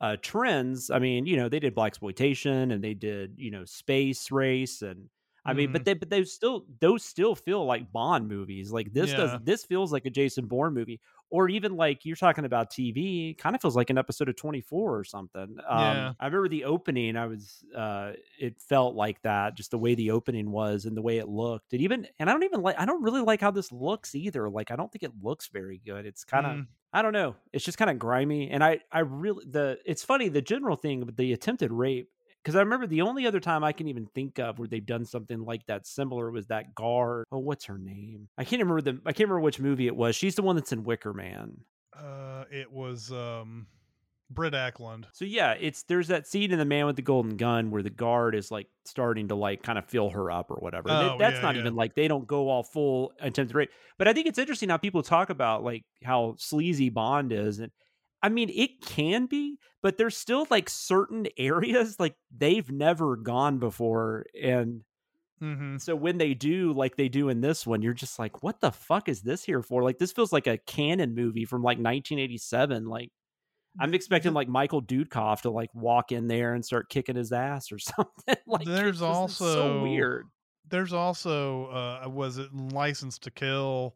uh trends. I mean, you know, they did black exploitation and they did, you know, space race and I mean, but Mhm. they but they still those still feel like Bond movies. Like this Yeah. does this feels like a Jason Bourne movie. Or even like you're talking about TV, kind of feels like an episode of 24 or something. Um Yeah. I remember the opening, I was uh it felt like that, just the way the opening was and the way it looked. And even and I don't even like I don't really like how this looks either. Like I don't think it looks very good. It's kind of Mm. I don't know. It's just kind of grimy. And I I really the it's funny the general thing but the attempted rape because I remember the only other time I can even think of where they've done something like that similar was that guard. Oh, what's her name? I can't remember the I can't remember which movie it was. She's the one that's in Wicker Man. Uh, it was um, Britt Ekland. So yeah, it's there's that scene in the Man with the Golden Gun where the guard is like starting to like kind of fill her up or whatever. Oh, that's yeah, not yeah. even like they don't go all full attempted rape. But I think it's interesting how people talk about like how sleazy Bond is, and I mean it can be, but there's still like certain areas like they've never gone before, and Mm-hmm. so when they do like they do in this one, you're just like, what the fuck is this here for? Like this feels like a Cannon movie from like 1987, like. I'm expecting like Michael Dudikoff to like walk in there and start kicking his ass or something. like There's it's so also- weird. There's also uh, was it License to Kill,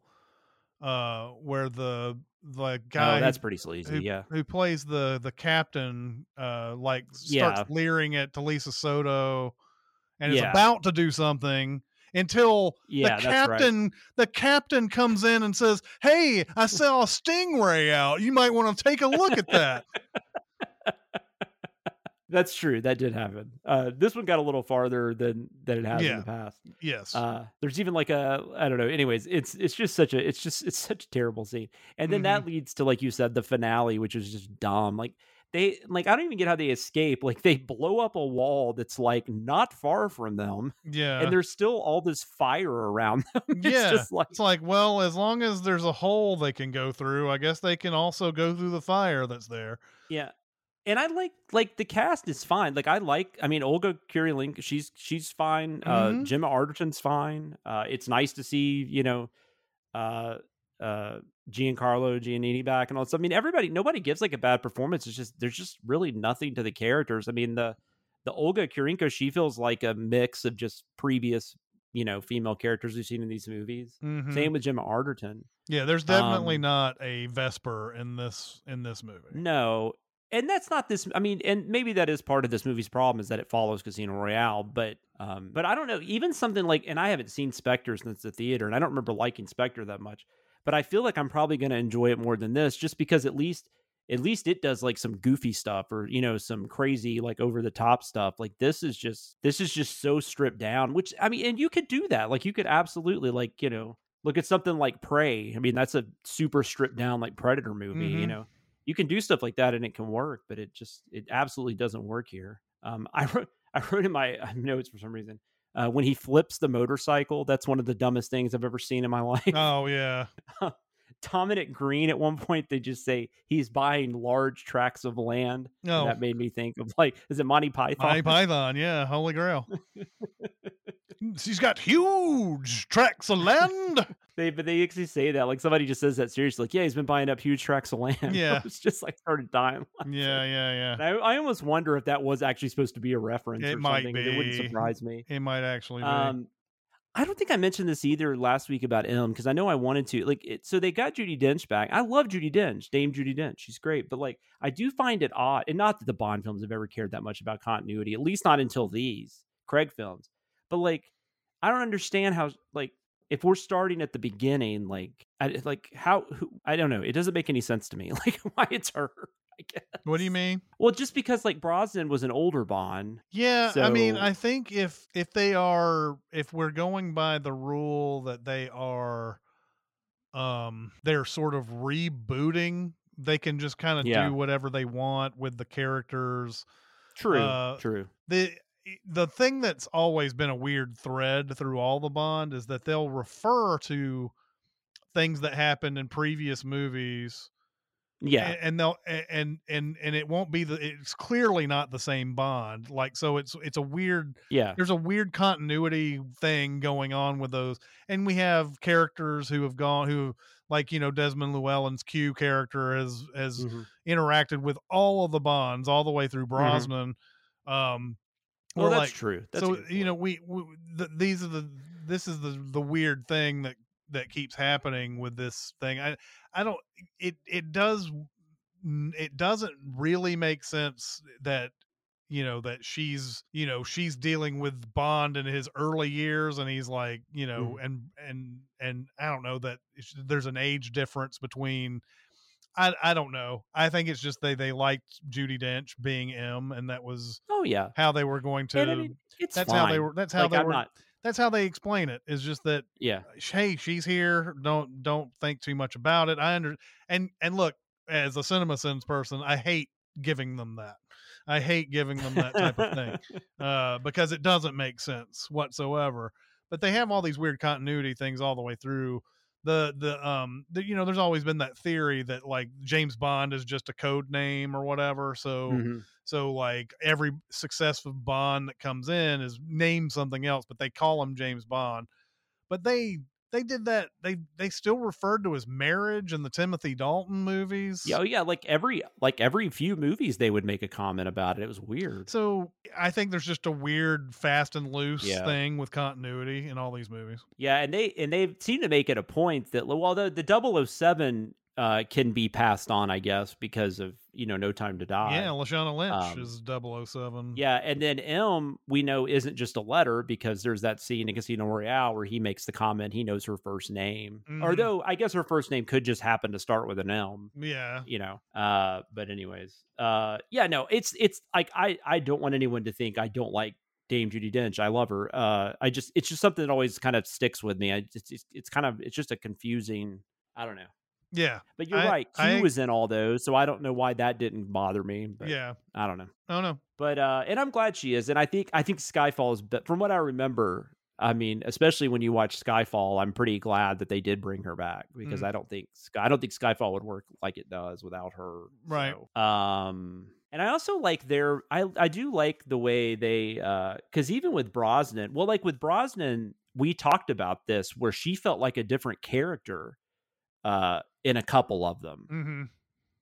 uh, where the the guy oh, that's who- pretty sleazy. who, yeah. who plays the the captain uh like starts Yeah. leering at Talisa Soto and is about to do something until Yeah, the that's right. captain the captain comes in and says, "Hey, I saw a stingray out. You might want to take a look at that." That's true. That did happen. Uh, this one got a little farther than than it has in the past. yes. Uh, there's even like a I don't know. Anyways, it's it's just such a it's just it's such a terrible scene. And then that leads to like you said the finale, which is just dumb. Like they like I don't even get how they escape. Like they blow up a wall that's like not far from them, yeah. and there's still all this fire around them. it's yeah. just like it's like, well, as long as there's a hole they can go through, I guess they can also go through the fire that's there. Yeah. And I like like the cast is fine. Like I like I mean Olga Kurylenko, she's she's fine. Uh Mhm. Gemma Arterton's fine. Uh it's nice to see, you know, uh uh Giancarlo Giannini back and all that stuff. I mean everybody nobody gives like a bad performance. It's just there's just really nothing to the characters. I mean the the Olga Kurylenko, she feels like a mix of just previous, you know, female characters we've seen in these movies. Mhm. Same with Jim Arterton. Yeah, there's definitely Um, not a Vesper in this in this movie. No. And that's not this I mean, and maybe that is part of this movie's problem is that it follows Casino Royale, but um but I don't know, even something like and I haven't seen Spectre since the theater, and I don't remember liking Spectre that much. But I feel like I'm probably gonna enjoy it more than this, just because at least at least it does like some goofy stuff or you know some crazy like over the top stuff like this is just this is just so stripped down which i mean and you could do that like you could absolutely like you know look at something like prey i mean that's a super stripped down like predator movie you Mhm. know you can do stuff like that and it can work but it just it absolutely doesn't work here um i wrote i wrote in my notes for some reason uh, when he flips the motorcycle that's one of the dumbest things i've ever seen in my life Oh yeah. Dominic Green at one point they just say he's buying large tracts of land. and Oh. that made me think of like is it Monty Python? Monty Python, yeah, Holy Grail. He's got huge tracts of land. They but they actually say that like somebody just says that seriously like yeah he's been buying up huge tracts of land. Yeah. it's just like started dying. Yeah, yeah, yeah. I, I almost wonder if that was actually supposed to be a reference It or might something. 'cause It wouldn't surprise me. It might actually be. Um, I don't think I mentioned this either last week about M because I know I wanted to. Like, it, so they got Judi Dench back. I love Judi Dench, Dame Judi Dench. She's great, but like, I do find it odd, and not that the Bond films have ever cared that much about continuity, at least not until these Craig films. But like, I don't understand how like if we're starting at the beginning, like, I, like how who, I don't know. It doesn't make any sense to me. Like, why it's her. I guess. what do you mean? Well, just because like Brosnan was an older Bond, Yeah, I mean, I think if if they are if we're going by the rule that they are um they're sort of rebooting, they can just kind of Yeah. do whatever they want with the characters. true, Uh, true. The the thing that's always been a weird thread through all the Bond is that they'll refer to things that happened in previous movies Yeah. and, and they'll and and and it won't be the it's clearly not the same bond like so it's it's a weird Yeah. there's a weird continuity thing going on with those and we have characters who have gone who like you know desmond llewellyn's q character has has Mhm. interacted with all of the bonds all the way through brosnan um Well, that's like- true. That's so you know we, we the, these are the this is the the weird thing that that keeps happening with this thing i i don't it it does it doesn't really make sense that you know that she's you know she's dealing with bond in his early years and he's like you know Mm-hmm. and and and i don't know that there's an age difference between I, I don't know. I think it's just they they liked Judi Dench being M, and that was Oh yeah. how they were going to. I mean, it's that's fine. how they were. That's how like, they I'm were. not. That's how they explain it. Is just that Yeah. hey, she's here. Don't don't think too much about it. I under and and look, as a cinema sins person, I hate giving them that. I hate giving them that type of thing uh, because it doesn't make sense whatsoever. But they have all these weird continuity things all the way through. The the um the, you know there's always been that theory that like James Bond is just a code name or whatever. So Mhm. so like every successful Bond that comes in is named something else, but they call him James Bond. But they they did that. They they still referred to his marriage in the Timothy Dalton movies. Yeah, oh yeah, like every like every few movies they would make a comment about it. It was weird. So I think there's just a weird fast and loose Yeah. thing with continuity in all these movies. Yeah, and they and they seem to make it a point that well the the 007 uh can be passed on, I guess, because of, you know, No Time to Die. yeah, Lashana Lynch um, is 007. Yeah, and then M we know isn't just a letter because there's that scene in Casino Royale where he makes the comment he knows her first name. Mhm. Although I guess her first name could just happen to start with an M. Yeah. you know uh but anyways uh yeah no it's it's like i i don't want anyone to think i don't like dame judi dench i love her uh i just it's just something that always kind of sticks with me i just it's, it's kind of it's just a confusing i don't know Yeah. but you're I- right q I- was in all those so i don't know why that didn't bother me but Yeah. i don't know I don't know. but uh and i'm glad she is and i think i think skyfall is but from what i remember I mean, especially when you watch Skyfall, I'm pretty glad that they did bring her back because Mm. I don't think Sky, I don't think Skyfall would work like it does without her. Right. so, Um, and I also like their, I I do like the way they, uh, because even with Brosnan, well, like with Brosnan, we talked about this where she felt like a different character, uh, in a couple of them Mm-hmm.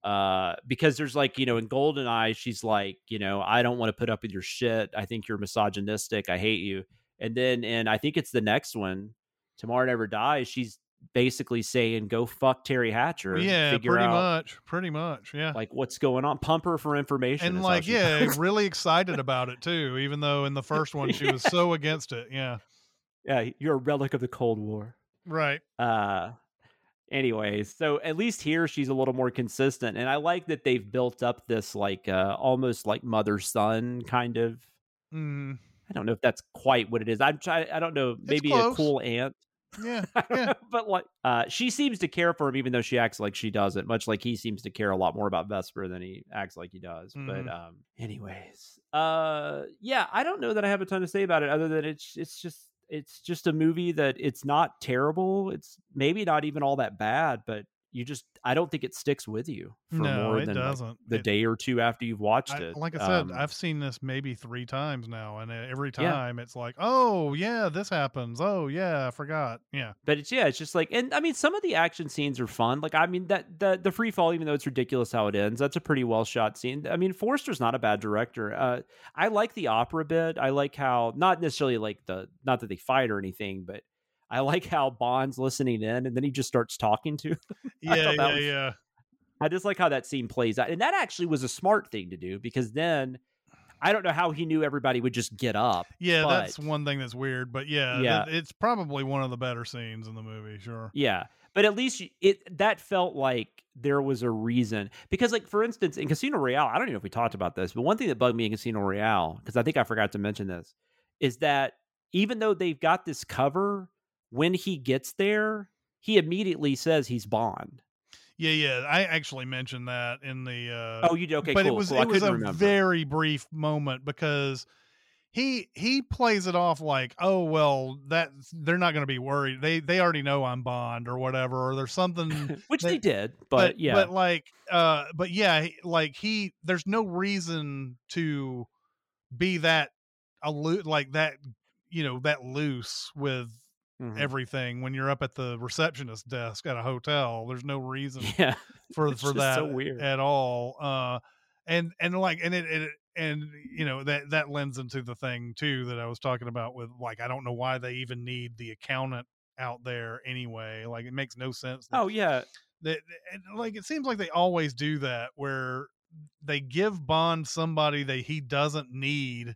uh because there's like you know in Golden goldeneye she's like you know i don't want to put up with your shit i think you're misogynistic i hate you and then and i think it's the next one tomorrow never dies she's basically saying go fuck teri hatcher Yeah, figure pretty out much. Pretty much. Yeah. like what's going on pump her for information and like yeah goes. really excited about it too even though in the first one she was so against it yeah yeah you're a relic of the cold war right uh anyways so at least here she's a little more consistent and i like that they've built up this like uh almost like mother son kind of mm, I don't know if that's quite what it is. I'm trying. I don't know. Maybe a cool aunt. yeah yeah but like, uh, she seems to care for him, even though she acts like she doesn't. Much like he seems to care a lot more about Vesper than he acts like he does. But Mhm. um, anyways, uh, yeah, I don't know that I have a ton to say about it, other than it's it's just it's just a movie that it's not terrible. It's maybe not even all that bad, but you just I don't think it sticks with you for no more it than like, doesn't the It- day or two after you've watched I- it. like i said Um, i've seen this maybe three times now and uh, every Yeah. time it's like oh yeah this happens oh yeah i forgot yeah but it's yeah, it's just like, and I mean, some of the action scenes are fun. Like, I mean, that the the free fall, even though it's ridiculous how it ends, that's a pretty well shot scene. I mean, Forster's not a bad director. Uh, I like the opera bit. I like how not necessarily like the not that they fight or anything, but I like how Bond's listening in and then he just starts talking to. Yeah yeah was- yeah I just like how that scene plays out, and that actually was a smart thing to do because then. I don't know how he knew everybody would just get up. yeah that's one thing that's weird but yeah, Yeah. th- it's probably one of the better scenes in the movie sure Yeah. But at least it that felt like there was a reason because like for instance in Casino Royale, I don't even know if we talked about this, but one thing that bugged me in Casino Royale because I think I forgot to mention this is that even though they've got this cover when he gets there, he immediately says he's Bond. yeah yeah i actually mentioned that in the uh Oh, you did okay, but cool. it was cool. It was a remember. very brief moment because he he plays it off like oh well that they're not going to be worried they they already know i'm bond or whatever or there's something which that- they did, but, yeah, but like uh but yeah like he there's no reason to be that allu- like that you know that loose with Mhm. everything when you're up at the receptionist desk at a hotel there's no reason yeah, for for that so weird. at all uh and and like and it, it and you know that that lends into the thing too that i was talking about with like i don't know why they even need the accountant out there anyway like it makes no sense that oh yeah, that like it seems like they always do that where they give bond somebody that he doesn't need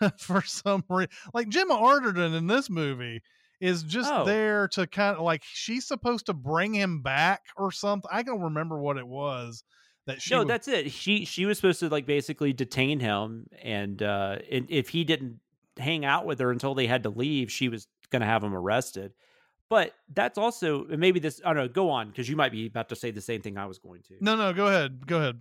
for some reason like gemma arterton in this movie is just Oh. there to kind of like she's supposed to bring him back or something i don't remember what it was that she no, would- that's it. She she was supposed to like basically detain him, and uh, and if he didn't hang out with her until they had to leave, she was going to have him arrested. But that's also maybe this. I don't know. Go on because you might be about to say the same thing I was going to. no no go ahead go ahead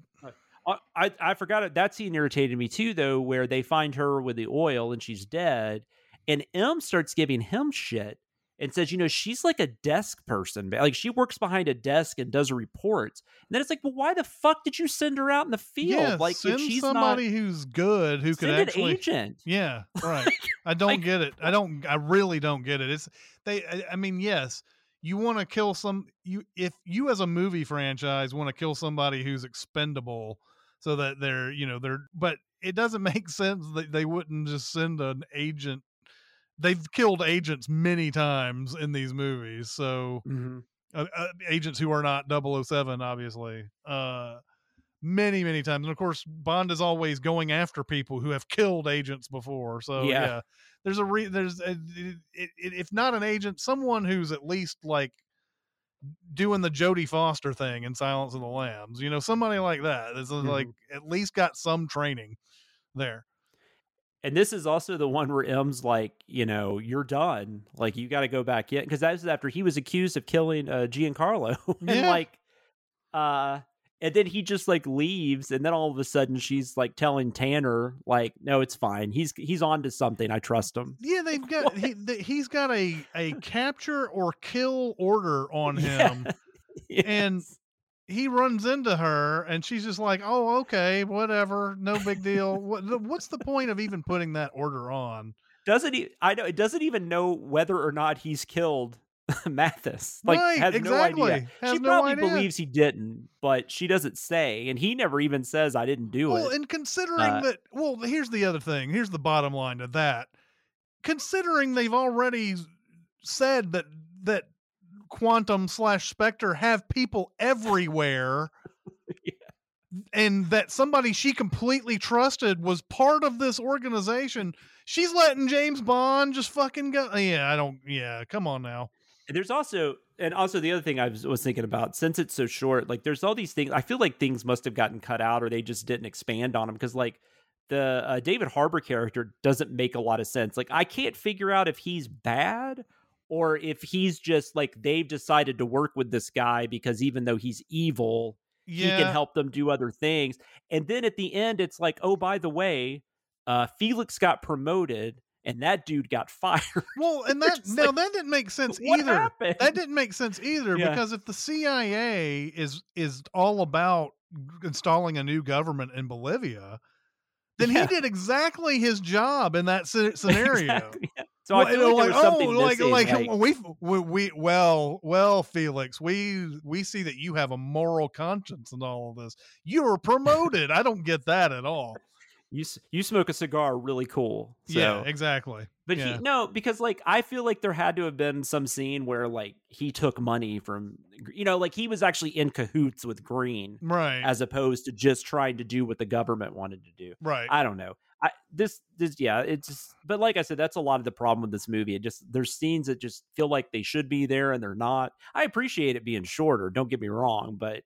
I, I I forgot it. That scene irritated me too, though, where they find her with the oil and she's dead, and M starts giving him shit and says, you know, she's like a desk person, like she works behind a desk and does reports. And then it's like, well, why the fuck did you send her out in the field? yeah like, send she's somebody not who's good who could actually agent. Yeah, right. I don't like- get it. I don't. I really don't get it. It's they. I, I mean, yes, you want to kill some. You if you as a movie franchise want to kill somebody who's expendable, so that they're you know they're. But it doesn't make sense that they wouldn't just send an agent. They've killed agents many times in these movies, so Mhm. uh, uh, agents who are not 007 obviously uh many many times and of course bond is always going after people who have killed agents before so Yeah. yeah, there's a re there's a, it, it, if not an agent someone who's at least like doing the jodie foster thing in silence of the lambs you know somebody like that is like at least got some training there And this is also the one where M's like, you know, you're done. Like, you got to go back in. Because that's after he was accused of killing uh, Giancarlo. and Yeah. like, uh, and then he just like leaves. And then all of a sudden she's like telling Tanner, like, no, it's fine. He's, he's on to something. I trust him. yeah they've got he, he's got a a capture or kill order on him And- Yes. He runs into her and she's just like oh okay whatever no big deal what, what's the point of even putting that order on doesn't he? I know it doesn't even know whether or not he's killed Mathis. Like, Right, has exactly. no idea. Has she no probably idea. believes he didn't, but she doesn't say, and he never even says, "I didn't do well it." Well, and considering Uh, that well here's the other thing here's the bottom line to that considering they've already said that that quantum slash spectre have people everywhere and that somebody she completely trusted was part of this organization she's letting james bond just fucking go yeah i don't yeah come on now And there's also and also the other thing I was, was thinking about since it's so short, like there's all these things. I feel like things must have gotten cut out or they just didn't expand on them because like the uh, David Harbour character doesn't make a lot of sense. Like I can't figure out if he's bad or if he's just like they've decided to work with this guy because even though he's evil, yeah he can help them do other things. And then at the end, it's like, oh, by the way, uh, Felix got promoted and that dude got fired. well and that just no like, that didn't make sense either happened? that didn't make sense either Yeah. because if the cia is is all about installing a new government in bolivia then Yeah. he did exactly his job in that scenario Exactly, yeah. So Well, I feel like, there was something oh, like, missing. like, like- we, we, we, well, well, Felix, we, we see that you have a moral conscience and all of this. You were promoted. I don't get that at all. you you smoke a cigar really cool. So. yeah, exactly. But yeah. he no, because like I feel like there had to have been some scene where like he took money from you know, like he was actually in cahoots with Green right, as opposed to just trying to do what the government wanted to do. right. I don't know. I this this yeah, it's just but like I said, that's a lot of the problem with this movie. It just there's scenes that just feel like they should be there and they're not. I appreciate it being shorter, don't get me wrong, but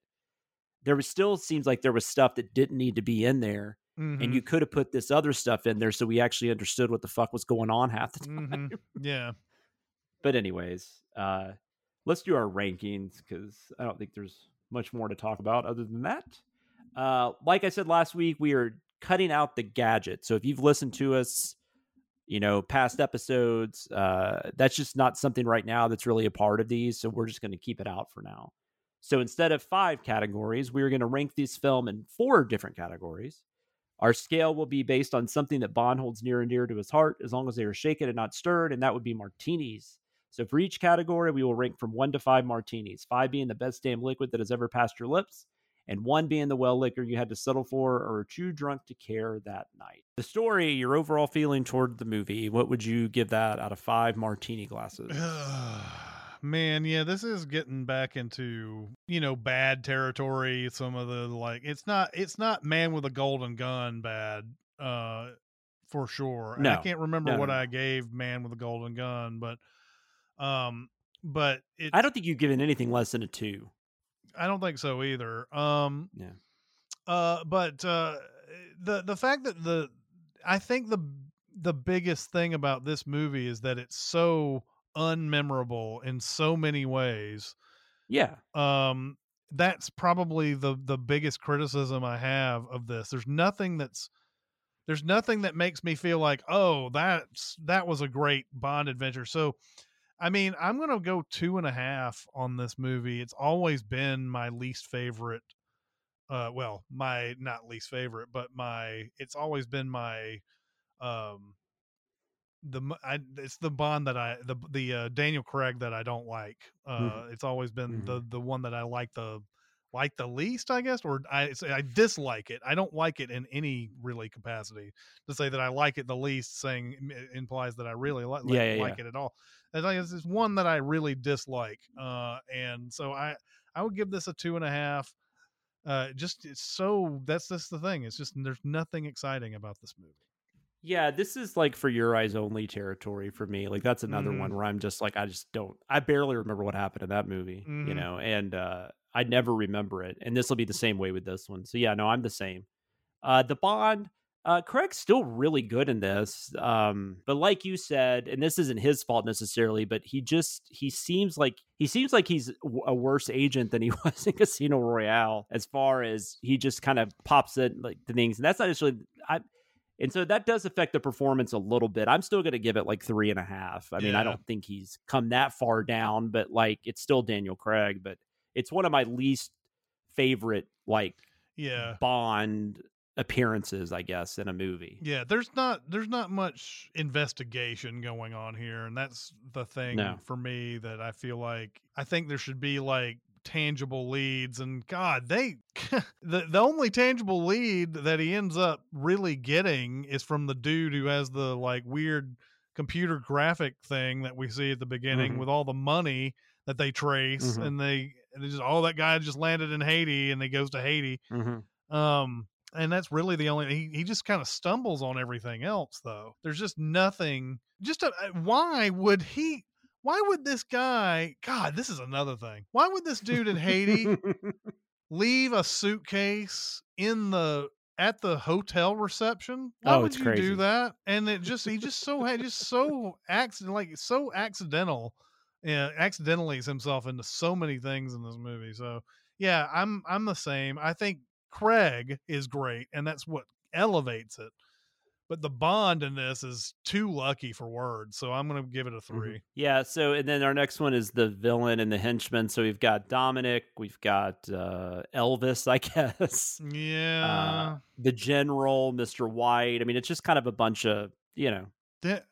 there was still seems like there was stuff that didn't need to be in there. Mhm, And you could have put this other stuff in there so we actually understood what the fuck was going on half the time. mhm, yeah. But anyways, uh let's do our rankings because I don't think there's much more to talk about other than that. Uh like I said last week, we are cutting out the gadget. So if you've listened to us you know, past episodes. Uh, that's just not something right now that's really a part of these. So we're just going to keep it out for now. So instead of five categories, we're going to rank this film in four different categories. Our scale will be based on something that Bond holds near and dear to his heart, as long as they are shaken and not stirred, and that would be martinis. So for each category, we will rank from one to five martinis, five being the best damn liquid that has ever passed your lips, and one being the well liquor you had to settle for or too drunk to care that night. The story, your overall feeling toward the movie, what would you give that out of five martini glasses? Man, yeah, this is getting back into, you know, bad territory. Some of the like it's not it's not man with a golden gun bad, uh for sure. And I can't remember No, no, what no. I gave man with a golden gun, but um but it I don't think you've given anything less than a two. I don't think so either. Um Yeah. uh but uh the the fact that the I think the the biggest thing about this movie is that it's so unmemorable in so many ways. Yeah. um that's probably the the biggest criticism i have of this there's nothing that's there's nothing that makes me feel like oh that's that was a great bond adventure so i mean i'm gonna go two and a half on this movie it's always been my least favorite uh well my not least favorite but my it's always been my um the I, it's the bond that I the the uh, Daniel Craig that I don't like. Uh, Mhm. It's always been Mhm. the the one that I like the like the least, I guess, or I I dislike it. I don't like it in any really capacity. To say that I like it the least, saying implies that I really like Yeah, yeah, like yeah. it at all. It's it's one that I really dislike, uh, and so I I would give this a two and a half. Uh, just it's so that's just the thing. It's just there's nothing exciting about this movie. Yeah, this is like for your eyes only territory for me. Like that's another Mhm. one where I'm just like I just don't I barely remember what happened in that movie, you Mhm. know, and uh I never remember it. And this will be the same way with this one. So yeah, no, I'm the same. Uh the Bond uh Craig's still really good in this. Um but like you said, and this isn't his fault necessarily, but he just he seems like he seems like he's a worse agent than he was in Casino Royale as far as he just kind of pops in like the things. And that's not necessarily I and so that does affect the performance a little bit. I'm still going to give it like three and a half. I mean, I don't think he's come that far down, but like it's still Daniel Craig. But it's one of my least favorite like Yeah. Bond appearances, I guess, in a movie. Yeah, there's not there's not much investigation going on here, and that's the thing No. for me that I feel like I think there should be like tangible leads and god they the the only tangible lead that he ends up really getting is from the dude who has the like weird computer graphic thing that we see at the beginning Mhm. with all the money that they trace Mhm. and they and they just oh that guy just landed in Haiti and he goes to Haiti Mm-hmm. um, and that's really the only he, he just kind of stumbles on everything else though. There's just nothing. Just a, uh, why would he? Why would this guy? God, this is another thing. Why would this dude in Haiti leave a suitcase in the at the hotel reception? Why Oh, would you crazy. do that? And it just he just so had just so accident like so accidental. Yeah, accidentally himself into so many things in this movie. So yeah, I'm I'm the same. I think Craig is great, and that's what elevates it. But the Bond in this is too lucky for words, so I'm gonna give it a 3 Yeah. So, and then our next one is the villain and the henchman. So we've got Dominic, we've got uh, Elvis, I guess, Yeah, uh, the general, Mr. White. I mean, it's just kind of a bunch of, you know,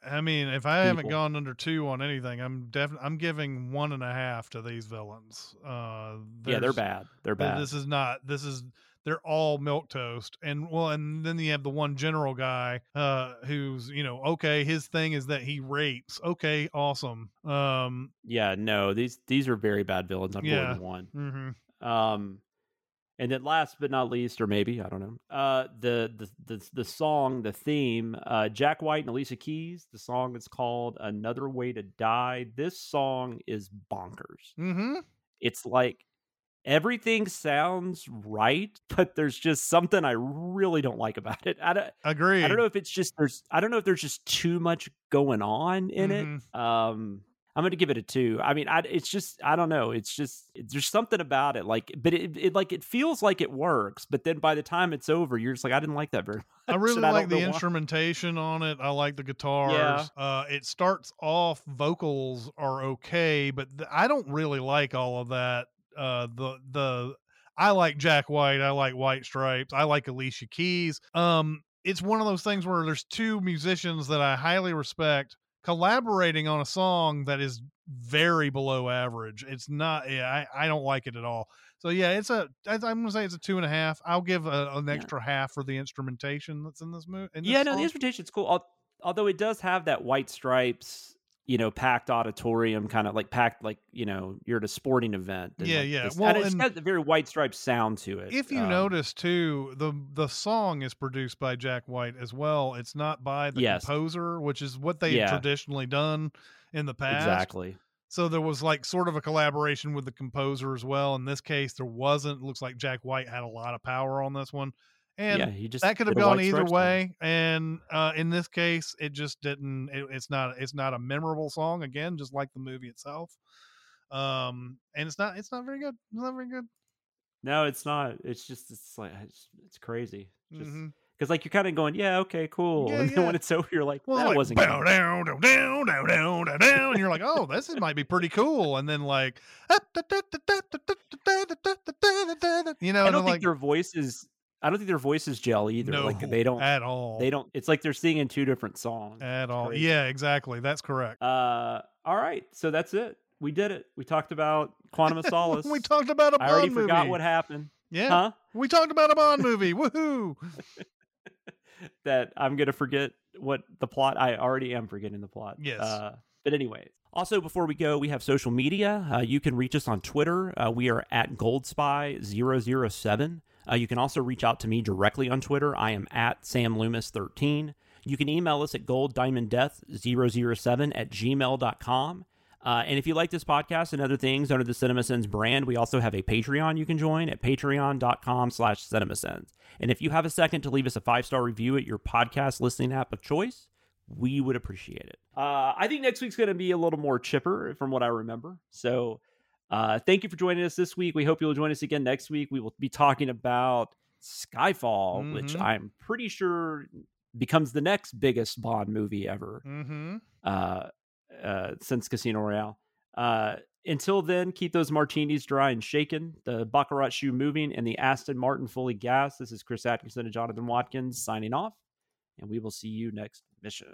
I mean, if I haven't gone under two on anything, I'm definitely I'm giving one and a half to these villains. Uh, yeah, they're bad. They're bad. This is not. This is. They're all milk toast, and well, and then you have the one general guy, uh, who's you know okay. His thing is that he rapes. Okay, awesome. Um, Yeah, no, these these are very bad villains. I'm Yeah. one. mhm. Um, and then last but not least, or maybe I don't know, uh, the the the the song, the theme, uh, Jack White and Alicia Keys. The song is called "Another Way to Die." This song is bonkers. Mm-hmm. It's like everything sounds right, but there's just something I really don't like about it. I don't. Agreed. I don't know if it's just there's I don't know if there's just too much going on in Mhm. it. Um I'm going to give it a two. I mean, I, it's just I don't know. It's just there's something about it, like, but it, it like it feels like it works, but then by the time it's over, you're just like, I didn't like that very much. I really I like the know why. instrumentation on it. I like the guitars. Uh, it starts off vocals are okay, but th- I don't really like all of that. Uh, the the I like Jack White. I like White Stripes. I like Alicia Keys. Um, it's one of those things where there's two musicians that I highly respect collaborating on a song that is very below average. It's not. Yeah, I, I don't like it at all. So yeah, it's a. I'm gonna say it's a two and a half. I'll give a, an Yeah. extra half for the instrumentation that's in this movie. Yeah, no, the instrumentation's cool. Although it does have that white stripes, you know, packed auditorium kind of like packed, like you know, you're at a sporting event. and, Yeah, like, yeah. this- Well, and it's and- got the very white stripes sound to it. If you Um, notice too, the the song is produced by Jack White as well. It's not by the Yes. composer, which is what they've Yeah. traditionally done in the past. exactly. So there was like sort of a collaboration with the composer as well. In this case, there wasn't. It Looks like Jack White had a lot of power on this one, and yeah, just that could have gone either way. And uh, in this case, it just didn't. It, it's not. It's not a memorable song. Again, just like the movie itself. Um, and it's not. It's not very good. It's not very good. No, it's not. It's just it's like it's, it's crazy. Just Mhm. because like you're kind of going, yeah, okay, cool, Yeah, and then yeah. when it's over, you're like, Well, that like, wasn't. bow good." down, down, down, down, down, down, down, and you're like, oh, this is, might be pretty cool. And then like, you know, I don't think like, their voices. I don't think their voices gel either. no, like they don't. at all. They don't. It's like they're singing two different songs. at all. crazy. Yeah, exactly. That's correct. Uh, all right, so that's it. We did it. We talked about Quantum of Solace. we talked about a Bond I already movie. forgot what happened. Yeah, Huh? we talked about a Bond movie. Woohoo! That I'm gonna forget what the plot. I already am forgetting the plot. Yes. Uh, but anyway. Also, before we go, we have social media. Uh, you can reach us on Twitter. Uh, we are at GoldSpy007. Uh, you can also reach out to me directly on Twitter. I am at SamLoomis13. You can email us at golddiamonddeath007 at gmail.com. Uh, and if you like this podcast and other things under the CinemaSins brand, we also have a Patreon you can join at patreon.com slash CinemaSins. And if you have a second to leave us a five-star review at your podcast listening app of choice, we would appreciate it. Uh, I think next week's going to be a little more chipper from what I remember. So uh, thank you for joining us this week. We hope you'll join us again next week. We will be talking about Skyfall, which Mhm. I'm pretty sure becomes the next biggest Bond movie ever Mm-hmm. uh, uh, since Casino Royale. Uh, until then, keep those martinis dry and shaken, the Baccarat shoe moving, and the Aston Martin fully gassed. This is Chris Atkinson and Jonathan Watkins signing off, and we will see you next mission.